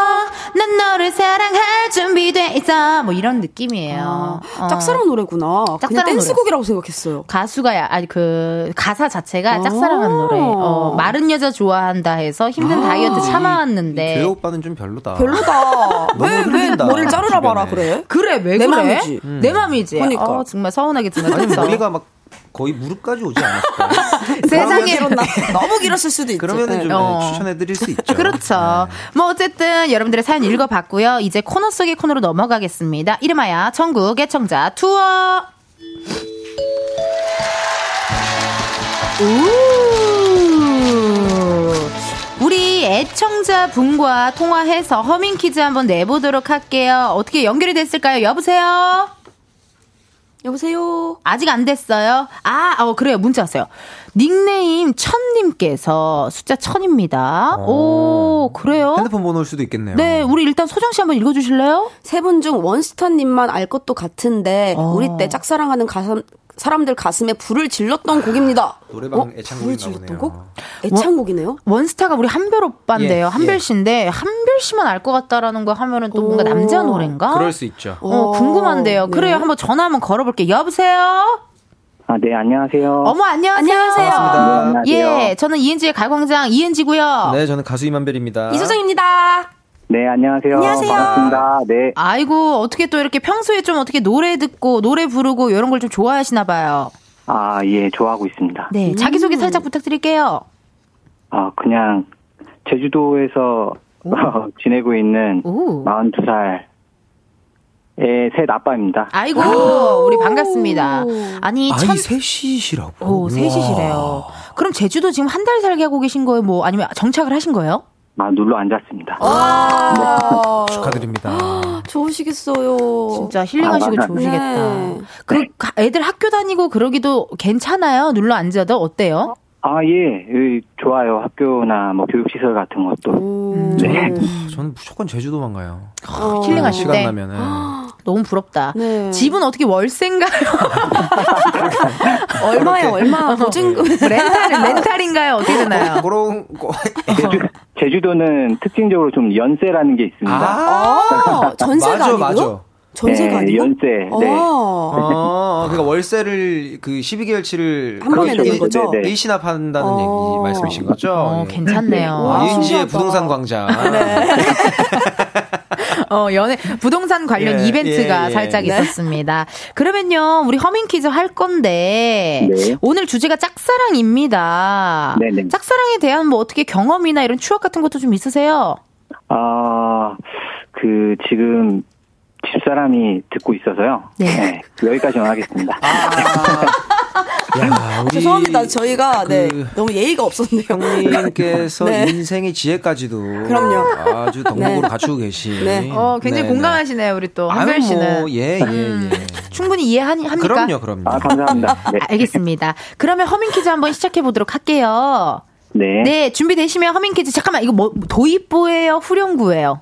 Speaker 1: 난 너를 사랑할 준비돼 있어. 뭐 이런 느낌이에요. 어.
Speaker 6: 짝사랑 노래구나. 그냥
Speaker 1: 짝사랑
Speaker 6: 댄스곡이라고 생각했어요.
Speaker 1: 가수가 야- 아니 그 가사 자체가
Speaker 6: 아.
Speaker 1: 짝사랑한 노래. 어, 마른 여자 좋아한다 해서 힘든 다이어트
Speaker 7: 교회
Speaker 1: 참아왔는데.
Speaker 7: 오빠는 좀 별로다.
Speaker 6: 별로다. *laughs*
Speaker 7: 너무
Speaker 6: 왜, 왜
Speaker 7: 흘린다,
Speaker 6: 머리를 자르라 봐라,
Speaker 7: 주변에.
Speaker 6: 그래?
Speaker 1: 그래 왜
Speaker 6: 내
Speaker 1: 그래?
Speaker 6: 맘이지.
Speaker 1: 내 맘이지.
Speaker 6: 그러니까.
Speaker 1: 어, 정말 서운하게
Speaker 7: 아니
Speaker 1: 생각했어.
Speaker 7: 머리가 막 거의 무릎까지 오지 않았을까요? *laughs*
Speaker 1: 세상에 *laughs*
Speaker 6: 너무 길었을 수도 있죠.
Speaker 7: 그러면은 좀
Speaker 1: 네. 어.
Speaker 7: 추천해드릴 수 있죠.
Speaker 1: 그렇죠. 뭐 어쨌든 여러분들의 사연 읽어봤고요. 이제 코너 속의 코너로 넘어가겠습니다. 이름하여 전국 애청자 투어. 우. 우리 애청자 분과 통화해서 허밍 퀴즈 한번 내보도록 할게요. 어떻게 연결이 됐을까요? 여보세요?
Speaker 6: 여보세요?
Speaker 1: 아직 안 됐어요. 아, 어, 그래요. 문자 왔어요. 닉네임 천님께서 숫자 천입니다. 오, 그래요?
Speaker 7: 핸드폰 번호일 수도 있겠네요.
Speaker 1: 네, 우리 일단 소정 씨 한번 읽어주실래요?
Speaker 6: 세 분 중 원스타님만 알 것도 같은데
Speaker 1: 어.
Speaker 6: 우리 때 짝사랑하는 가슴, 사람들 가슴에 불을 질렀던 곡입니다.
Speaker 7: 노래방
Speaker 6: 어? 불을
Speaker 7: 애창곡인가
Speaker 6: 질렀던
Speaker 7: 보네요.
Speaker 6: 곡? 애창곡이네요.
Speaker 1: 원 스타가 우리 한별 오빠인데요.
Speaker 7: 예,
Speaker 1: 한별
Speaker 7: 예.
Speaker 1: 씨인데 한별 씨만 알 것 같다라는 거 하면은 또 뭔가
Speaker 6: 오.
Speaker 1: 남자 노래인가?
Speaker 7: 그럴 수 있죠.
Speaker 1: 어, 궁금한데요.
Speaker 6: 네.
Speaker 1: 그래요. 한번 전화 한번 걸어볼게요. 여보세요?
Speaker 9: 아, 네, 안녕하세요.
Speaker 1: 어머, 안녕하세요.
Speaker 7: 반갑습니다. 네,
Speaker 9: 안녕하세요.
Speaker 1: 예, 저는 이은지의 가광장 이은지고요.
Speaker 7: 네, 저는 가수 이만별입니다.
Speaker 6: 이소정입니다.
Speaker 9: 네, 안녕하세요.
Speaker 6: 안녕하세요.
Speaker 9: 반갑습니다. 네.
Speaker 1: 아이고, 어떻게 또 이렇게 평소에 좀 어떻게 노래 듣고 노래 부르고 이런 걸 좀 좋아하시나 봐요.
Speaker 9: 아, 예, 좋아하고 있습니다.
Speaker 1: 네, 자기소개 살짝 부탁드릴게요.
Speaker 9: 아, 그냥 제주도에서 *laughs* 지내고 있는
Speaker 1: 오.
Speaker 9: 42살의 셋 아빠입니다.
Speaker 1: 아이고, 우리 반갑습니다. 아니,
Speaker 7: 아이
Speaker 1: 천,
Speaker 7: 셋이시라고.
Speaker 1: 오, 셋이시래요. 그럼 제주도 지금 한 달 살게 하고 계신 거예요? 뭐, 아니면 정착을 하신 거예요?
Speaker 9: 아, 눌러 앉았습니다.
Speaker 6: 아, *laughs*
Speaker 7: 축하드립니다. *gasps*
Speaker 6: 좋으시겠어요.
Speaker 1: 진짜 힐링하시고
Speaker 9: 아.
Speaker 1: 좋으시겠다.
Speaker 6: 네.
Speaker 1: 그, 가- 애들 학교 다니고 그러기도 괜찮아요? 눌러 앉아도? 어때요?
Speaker 9: 아, 예, 예, 좋아요. 학교나 뭐 교육시설 같은 것도.
Speaker 6: 음.
Speaker 9: 네.
Speaker 7: 저는 무조건 제주도만 가요.
Speaker 1: 어, 힐링하실
Speaker 7: 시간
Speaker 1: 때.
Speaker 7: 나면은. *gasps*
Speaker 1: 너무 부럽다.
Speaker 6: 네.
Speaker 1: 집은 어떻게 월세인가요? *laughs* *laughs*
Speaker 6: 얼마에 얼마 보증금.
Speaker 1: 렌탈, 렌탈인가요? 어떻게 되나요?
Speaker 7: 그런 거.
Speaker 9: 제주, 제주도는 특징적으로 좀 연세라는 게 있습니다.
Speaker 6: 아, *laughs* 전세가
Speaker 7: 맞아,
Speaker 6: 아니고요?
Speaker 7: 맞아.
Speaker 6: 전세가
Speaker 9: 네,
Speaker 6: 아니고?
Speaker 9: 연세. 네.
Speaker 6: 아,
Speaker 7: 어, 그러니까 월세를 그 12개월치를
Speaker 6: 한 번에 내는 거죠?
Speaker 9: 네, 네.
Speaker 7: 일시납한다는
Speaker 6: 어.
Speaker 7: 얘기 말씀이신 거죠?
Speaker 1: 어,
Speaker 7: 예.
Speaker 1: 괜찮네요.
Speaker 6: 와,
Speaker 7: 이은지의
Speaker 6: 신기하다.
Speaker 7: 부동산 광장. *laughs*
Speaker 1: 어, 연애, 부동산 관련
Speaker 7: 예,
Speaker 1: 이벤트가
Speaker 7: 예, 예.
Speaker 1: 살짝
Speaker 7: 네.
Speaker 1: 있었습니다. 그러면요, 우리 허밍 퀴즈 할 건데,
Speaker 9: 네.
Speaker 1: 오늘 주제가 짝사랑입니다.
Speaker 9: 네 네.
Speaker 1: 짝사랑에 대한 뭐 어떻게 경험이나 이런 추억 같은 것도 좀 있으세요?
Speaker 9: 아, 그, 지금, 집사람이 듣고 있어서요.
Speaker 1: 네.
Speaker 9: 여기까지만 하겠습니다. *laughs*
Speaker 7: 야, *laughs* 우리
Speaker 6: 죄송합니다. 저희가 네,
Speaker 7: 그
Speaker 6: 너무 예의가 없었네요.
Speaker 7: 형님께서 *laughs*
Speaker 6: 네.
Speaker 7: 인생의 지혜까지도
Speaker 6: 그럼요.
Speaker 7: 아주 덕목으로
Speaker 6: 네.
Speaker 7: 갖추고 계신.
Speaker 6: 네.
Speaker 1: 어, 굉장히
Speaker 7: 네,
Speaker 1: 공감하시네요, 우리 또.
Speaker 7: 네.
Speaker 1: 한별
Speaker 7: 아유,
Speaker 1: 씨는.
Speaker 7: 뭐, 예, 예, 예.
Speaker 1: 충분히 이해합니까?
Speaker 7: 그럼요, 그럼요.
Speaker 9: 아, 감사합니다. 네. *laughs*
Speaker 1: 알겠습니다. 그러면 허밍 퀴즈 한번 시작해 보도록 할게요.
Speaker 9: 네.
Speaker 1: 네, 준비되시면 허밍 퀴즈. 잠깐만, 이거 뭐, 도입부예요? 후렴구예요?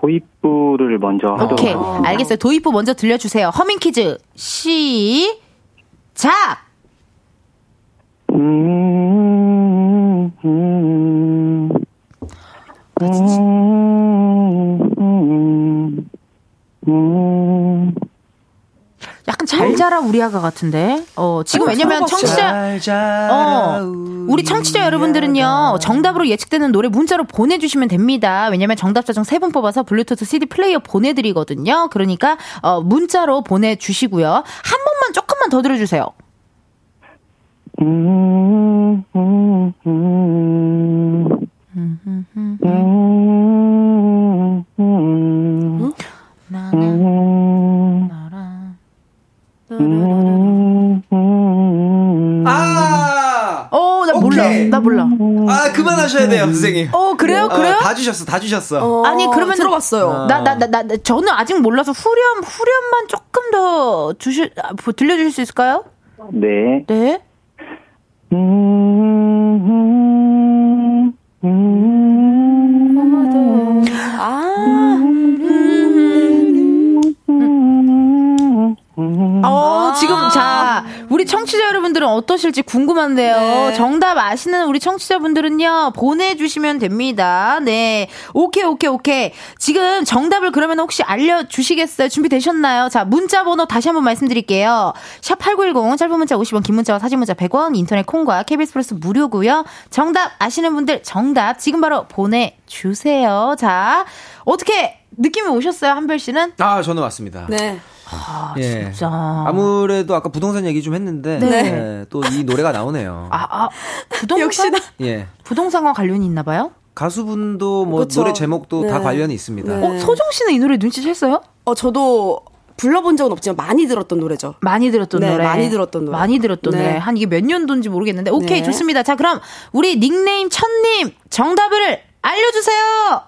Speaker 9: 도입부를 먼저 하도록
Speaker 1: 오케이.
Speaker 9: 하겠습니다.
Speaker 1: 알겠어요. 도입부 먼저 들려 주세요. 허밍 퀴즈. 시작!
Speaker 9: 음, 음, 음, 음.
Speaker 1: 약간 잘 자라 우리 아가 같은데. 어, 지금 왜냐면 청취자, 어, 우리 청취자 여러분들은요, 정답으로 예측되는 노래 문자로 보내 주시면 됩니다. 왜냐면 정답자 중 세 분 뽑아서 블루투스 CD 플레이어 보내 드리거든요. 그러니까, 어, 문자로 보내 주시고요. 한 번만 조금만 더 들어 주세요.
Speaker 9: 음, 음, 음. 음, 음. 음, 음, 음.
Speaker 7: 아!
Speaker 1: 어, 나 몰라.
Speaker 7: 오케이.
Speaker 1: 나 몰라.
Speaker 7: 아, 그만하세요. 출연하셔야 돼요, 선생님.
Speaker 1: 어, 그래요? 그래요?
Speaker 7: 다 주셨어, 다 주셨어.
Speaker 6: 어,
Speaker 1: 아니 그러면
Speaker 6: 들어봤어요.
Speaker 1: 나 나 나나 저는 아직 몰라서 후렴 후렴만 조금 더 주실 아, 보- 들려주실 수 있을까요?
Speaker 4: 네.
Speaker 1: 네. 어, 우리 청취자 여러분들은 어떠실지 궁금한데요.
Speaker 6: 네.
Speaker 1: 정답 아시는 우리 청취자분들은요, 보내주시면 됩니다. 네. 오케이, 오케이, 오케이. 지금 정답을 그러면 혹시 알려주시겠어요? 준비되셨나요? 자, 문자 번호 다시 한번 말씀드릴게요. 샵8910, 짧은 문자 50원, 긴 문자와 사진 문자 100원, 인터넷 콩과 KBS 플러스 무료고요 정답 아시는 분들 정답 지금 바로 보내주세요. 자, 어떻게 느낌이 오셨어요, 한별 씨는?
Speaker 7: 아, 저는 왔습니다.
Speaker 6: 네.
Speaker 1: 아,
Speaker 7: 예.
Speaker 1: 진짜.
Speaker 7: 아무래도 아까 부동산 얘기 좀 했는데
Speaker 1: 네.
Speaker 7: 또 이 노래가 나오네요.
Speaker 1: 아, 아, 부동산?
Speaker 6: 역시나.
Speaker 7: 예.
Speaker 1: 부동산과 관련이 있나 봐요?
Speaker 7: 가수분도 뭐
Speaker 6: 그쵸.
Speaker 7: 노래 제목도 다
Speaker 6: 네.
Speaker 7: 관련이 있습니다.
Speaker 6: 네.
Speaker 1: 어, 소정 씨는 이 노래 눈치챘어요?
Speaker 6: 어, 저도 불러본 적은 없지만 많이 들었던 노래죠.
Speaker 1: 많이 들었던
Speaker 6: 네,
Speaker 1: 노래.
Speaker 6: 많이 들었던 노래.
Speaker 1: 많이 들었던
Speaker 6: 네.
Speaker 1: 노래. 한 이게 몇 년도인지 모르겠는데. 오케이,
Speaker 6: 네.
Speaker 1: 좋습니다. 자, 그럼 우리 닉네임 천님 정답을 알려주세요.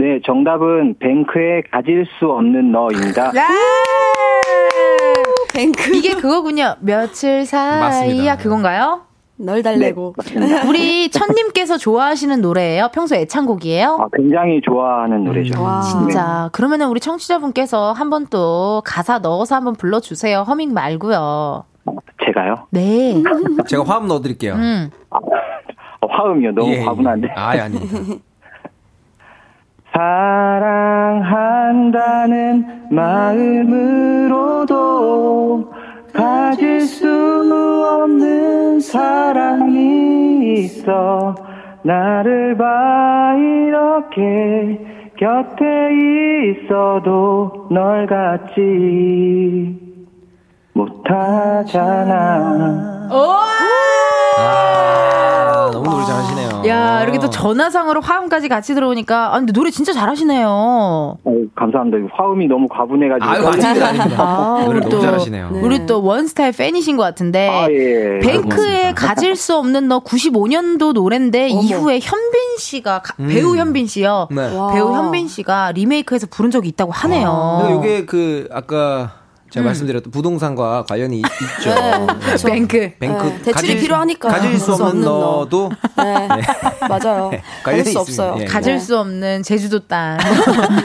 Speaker 4: 네, 정답은 뱅크에 가질 수 없는 너입니다.
Speaker 6: 뱅크.
Speaker 1: 이게 그거군요. 며칠 사이야
Speaker 7: 맞습니다.
Speaker 1: 그건가요?
Speaker 6: 널 달래고. *laughs*
Speaker 1: 우리 천님께서 좋아하시는 노래예요? 평소 애창곡이에요?
Speaker 4: 아, 굉장히 좋아하는 노래죠.
Speaker 6: 와.
Speaker 1: 진짜. 그러면은 우리 청취자분께서 한번 또 가사 넣어서 한번 불러주세요. 허밍 말고요.
Speaker 4: 제가요?
Speaker 1: 네.
Speaker 7: 제가 화음 넣어드릴게요.
Speaker 1: 음.
Speaker 4: 어, 화음이요. 너무
Speaker 7: 예, 예.
Speaker 4: 과분한데.
Speaker 7: 아, 아닙니다.
Speaker 4: 사랑한다는 마음으로도 가질 수 없는 사랑이 있어 나를 봐 이렇게 곁에 있어도 널 갖지 못하잖아
Speaker 7: 아, 너무 노래 잘하시네요.
Speaker 1: 야, 이렇게 또 전화상으로 화음까지 같이 들어오니까. 아, 근데 노래 진짜 잘하시네요.
Speaker 4: 어, 감사합니다. 화음이 너무 과분해가지고
Speaker 7: 아유, 아닙니다, 아닙니다.
Speaker 1: 아,
Speaker 7: 노래
Speaker 1: 우리
Speaker 7: 너무
Speaker 1: 또-
Speaker 7: 잘하시네요.
Speaker 1: 우리 또 원스타일 팬이신 것 같은데.
Speaker 4: 아, 예.
Speaker 1: 뱅크의
Speaker 7: 고맙습니다.
Speaker 1: 가질 수 없는 너 95년도 노래인데 이후에 현빈 씨가 가-
Speaker 7: 음.
Speaker 1: 배우 현빈 씨요.
Speaker 7: 네.
Speaker 6: 와.
Speaker 1: 배우 현빈 씨가 리메이크해서 부른 적이 있다고 하네요.
Speaker 7: 근데 이게 그 아까 제가 말씀드렸던 부동산과 관련이 있, 죠
Speaker 6: 네, 그쵸.
Speaker 1: 뱅크.
Speaker 7: 뱅크
Speaker 6: 네, 대출이 필요하니까.
Speaker 7: 가질
Speaker 6: 수수
Speaker 7: 없는
Speaker 6: 너.
Speaker 7: 너도
Speaker 6: 네. 맞아요.
Speaker 7: 관련이
Speaker 6: 가질 수
Speaker 7: 있습니다.
Speaker 6: 없어요.
Speaker 7: 예.
Speaker 1: 가질
Speaker 6: 네.
Speaker 1: 수 없는 제주도 땅.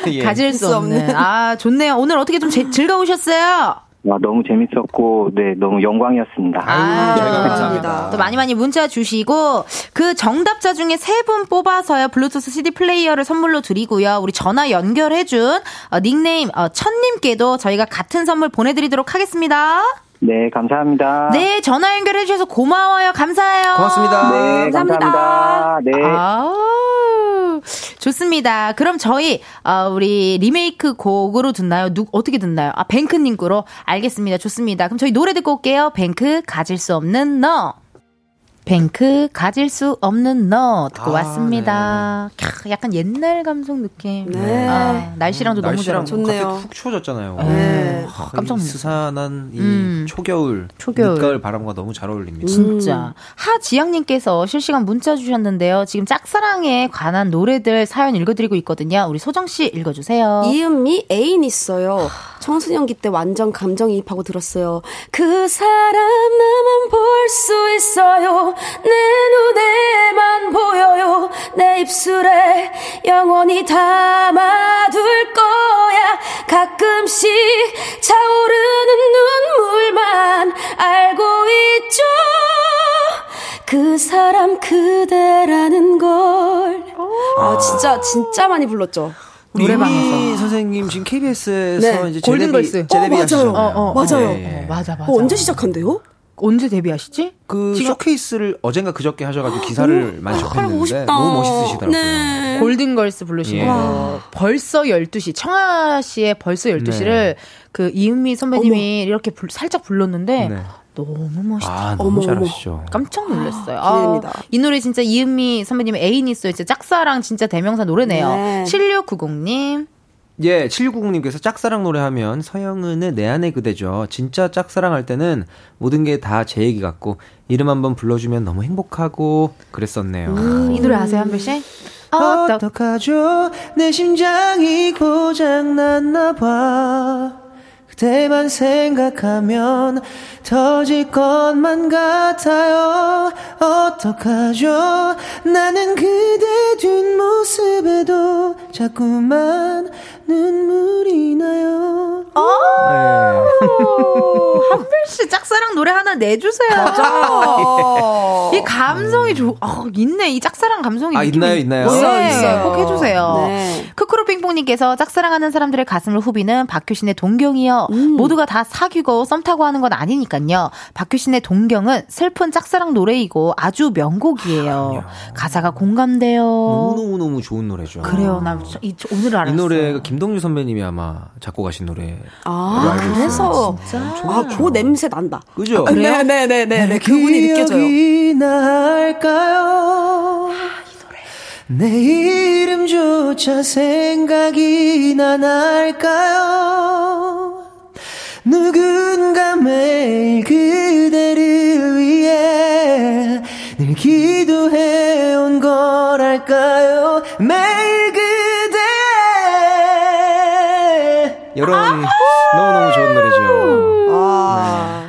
Speaker 7: 예.
Speaker 1: 가질 수. 없는. 아, 좋네요. 오늘 어떻게 좀 제- 즐거우셨어요?
Speaker 4: 와, 너무 재밌었고, 네, 너무 영광이었습니다.
Speaker 7: 아유, 저희가
Speaker 6: 감사합니다.
Speaker 7: 감사합니다.
Speaker 1: 또 많이 많이 문자 주시고 그 정답자 중에 세 분 뽑아서요 블루투스 CD 플레이어를 선물로 드리고요 우리 전화 연결해준 어, 닉네임 어, 천님께도 저희가 같은 선물 보내드리도록 하겠습니다.
Speaker 4: 네, 감사합니다.
Speaker 1: 네 전화 연결해 주셔서 고마워요 감사해요.
Speaker 7: 고맙습니다.
Speaker 4: 네,
Speaker 6: 감사합니다.
Speaker 4: 감사합니다. 네.
Speaker 1: 아우, 좋습니다. 그럼 저희 어, 우리 리메이크 곡으로 듣나요? 누 어떻게 듣나요? 아 뱅크님 거로 알겠습니다. 좋습니다. 그럼 저희 노래 듣고 올게요. 뱅크 가질 수 없는 너. 뱅크 가질 수 없는 너 듣고
Speaker 7: 아,
Speaker 1: 왔습니다. 캬, 약간 옛날 감성 느낌.
Speaker 6: 네.
Speaker 1: 아, 날씨랑도 너무 잘
Speaker 7: 날씨랑.
Speaker 6: 좋네요.
Speaker 7: 갑자기 푹 추워졌잖아요.
Speaker 6: 네.
Speaker 7: 아,
Speaker 1: 깜짝
Speaker 7: 이
Speaker 1: 놀랐어요.
Speaker 7: 스산한 이
Speaker 1: 음.
Speaker 7: 초겨울,
Speaker 1: 초겨울.
Speaker 7: 늦가을 바람과 너무 잘 어울립니다.
Speaker 1: 진짜. 하지영님께서 실시간 문자 주셨는데요. 지금 짝사랑에 관한 노래들 사연 읽어드리고 있거든요. 우리 소정 씨 읽어주세요.
Speaker 6: 이은미 애인 있어요. 청소년기 때 완전 감정이입하고 들었어요. 그 사람 나만 볼 수 있어요. 내 눈에만 보여요. 내 입술에 영원히 담아둘 거야. 가끔씩 차오르는 눈물만 알고 있죠. 그 사람 그대라는 걸. 아, 진짜, 진짜 많이 불렀죠.
Speaker 1: 노래방에서.
Speaker 7: 선생님 지금 KBS에서
Speaker 6: 네.
Speaker 7: 이제
Speaker 1: 골든걸스.
Speaker 7: 제데뷔,
Speaker 6: 어. 맞아요.
Speaker 1: 어, 어,
Speaker 6: 맞아요.
Speaker 7: 예, 예.
Speaker 1: 어, 맞아, 맞아.
Speaker 6: 어, 언제 시작한대요?
Speaker 1: 언제 데뷔하시지?
Speaker 7: 그
Speaker 1: 지금-
Speaker 7: 쇼케이스를 어젠가 그저께 하셔가지고 기사를 많이
Speaker 6: 보고
Speaker 7: 접했는데
Speaker 6: 싶다.
Speaker 7: 너무 멋있으시더라고요.
Speaker 6: 네.
Speaker 1: 골든걸스 부르신
Speaker 7: 예.
Speaker 1: 거. 벌써 12시. 청아 씨의 벌써 12시를 그 이은미 선배님이 이렇게 불- 살짝 불렀는데
Speaker 7: 네.
Speaker 1: 너무 멋있다.
Speaker 7: 아 너무
Speaker 6: 어머,
Speaker 7: 잘하시죠.
Speaker 1: 깜짝 놀랐어요.
Speaker 6: 기대됩니다.
Speaker 1: 아, 이 노래 진짜 이은미 선배님의 애인 있어요. 진짜 짝사랑 진짜 대명사 노래네요.
Speaker 6: 네.
Speaker 1: 7690님.
Speaker 7: 예, 7990님께서 짝사랑 노래하면 서영은의 내 안의 그대죠. 진짜 짝사랑할 때는 모든 게 다 제 얘기 같고 이름 한번 불러주면 너무 행복하고 그랬었네요.
Speaker 1: 음, 이 노래 아세요, 한별 씨? 어떡-
Speaker 7: 어떡하죠? 내 심장이 고장났나 봐. 그대만 생각하면 터질 것만 같아요. 어떡하죠? 나는 그대 뒷모습에도 자꾸만 눈물이 나요. *laughs*
Speaker 1: 한별 씨 짝사랑 노래 하나 내주세요.
Speaker 6: 맞아요.
Speaker 1: 이 감성이 좋, 어, 있네. 이 짝사랑 감성이.
Speaker 7: 아,
Speaker 1: 좀
Speaker 7: 있나요, 있나요?
Speaker 1: 네,
Speaker 6: 있어요, 있어요.
Speaker 1: 꼭 해주세요.
Speaker 6: 네.
Speaker 1: 크크로빙뽕님께서 짝사랑하는 사람들의 가슴을 후비는 박효신의 동경이요. 모두가 다 사귀고 썸 타고 하는 건 아니니까요. 박효신의 동경은 슬픈 짝사랑 노래이고 아주 명곡이에요. 가사가 공감돼요.
Speaker 7: 너무너무너무 좋은 노래죠.
Speaker 1: 그래요. 나 이, 오늘 알았어.
Speaker 7: 이 노래가 김동률 선배님이 아마 작곡하신 노래.
Speaker 6: 아, 그래서. 아, 그 냄새 난다.
Speaker 7: 그죠?
Speaker 6: 네네네네. 그분이 느껴져요.
Speaker 7: 날까요? 내 이름조차 생각이 나 날까요? 누군가 매일 그대를 위해 늘 기도해온 거랄까요? 매일 그대 이런 너무너무 좋은 노래죠.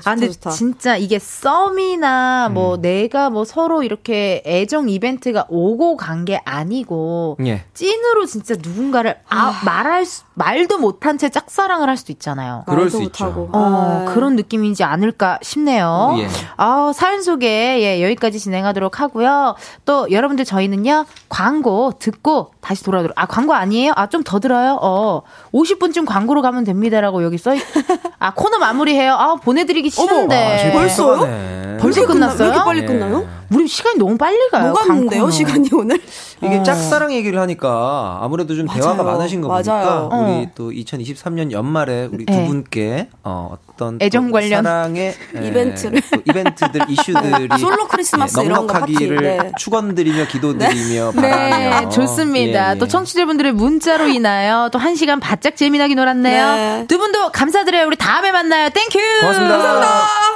Speaker 6: 아,
Speaker 1: 아, 근데
Speaker 6: 좋다, 좋다.
Speaker 1: 진짜 이게 썸이나 뭐
Speaker 7: 음.
Speaker 1: 내가 뭐 서로 이렇게 애정 이벤트가 오고 간 게 아니고
Speaker 7: 예.
Speaker 1: 찐으로 진짜 누군가를 아, 말할 수, 말도 못한 채 짝사랑을 할 수도 있잖아요.
Speaker 7: 그럴 수 있죠.
Speaker 1: 어,
Speaker 6: 아.
Speaker 1: 그런 느낌이지 않을까 싶네요.
Speaker 7: 예.
Speaker 1: 아, 사연 소개, 예, 여기까지 진행하도록 하고요. 또, 여러분들 저희는요, 광고 듣고 다시 돌아오도록. 아, 광고 아니에요? 아, 좀 더 들어요? 어, 50분쯤 광고로 가면 됩니다라고 여기 써, 있... 아, 코너 마무리해요? 아, 보내 드리기 싫은데.
Speaker 6: 벌써요?
Speaker 7: 벌써요?
Speaker 1: 벌써
Speaker 6: 왜 이렇게 끝나-
Speaker 1: 끝났어요?
Speaker 6: 왜 이렇게 빨리
Speaker 7: 예.
Speaker 6: 끝나요?
Speaker 1: 우리 시간이 너무 빨리 가요.
Speaker 6: 뭐가 있는데요,
Speaker 1: 광고는.
Speaker 6: 시간이 오늘?
Speaker 7: 이게 짝사랑 얘기를 하니까 아무래도 좀 대화가
Speaker 6: 맞아요.
Speaker 7: 많으신 거
Speaker 6: 맞아요.
Speaker 7: 보니까 우리
Speaker 1: 어.
Speaker 7: 또 2023년 연말에 우리 두
Speaker 1: 네.
Speaker 7: 분께 어, 어떤
Speaker 1: 애정
Speaker 7: 또
Speaker 1: 관련
Speaker 7: 사랑의 *laughs* 예,
Speaker 6: 이벤트를.
Speaker 7: 또 이벤트들 *laughs* 이슈들이
Speaker 6: 솔로 크리스마스
Speaker 7: 예,
Speaker 6: 이런 거 파티.
Speaker 7: 넉넉하기를
Speaker 6: 네.
Speaker 7: 축원드리며 기도드리며
Speaker 1: 네,
Speaker 7: 바라며
Speaker 1: 좋습니다.
Speaker 7: 예, 예.
Speaker 1: 또 청취자분들의 문자로 인하여 또 한 시간 바짝 재미나게 놀았네요.
Speaker 6: 네.
Speaker 1: 두 분도 감사드려요. 우리 다음에 만나요. Thank you!
Speaker 7: 고맙습니다.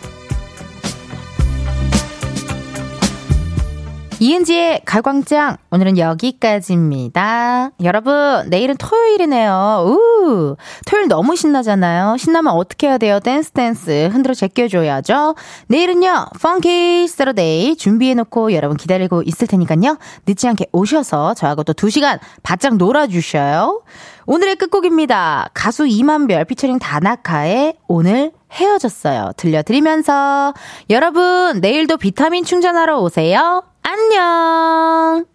Speaker 1: 이은지의 가요광장 오늘은 여기까지입니다. 여러분 내일은 토요일이네요. 우 토요일 너무 신나잖아요. 신나면 어떻게 해야 돼요? 댄스 댄스 흔들어 제껴줘야죠. 내일은요 펑키 세러데이 준비해놓고 여러분 기다리고 있을 테니까요. 늦지 않게 오셔서 저하고 또 2시간 바짝 놀아주셔요. 오늘의 끝곡입니다. 가수 이만별 피처링 다나카의 오늘 헤어졌어요. 들려드리면서 여러분 내일도 비타민 충전하러 오세요. 안녕!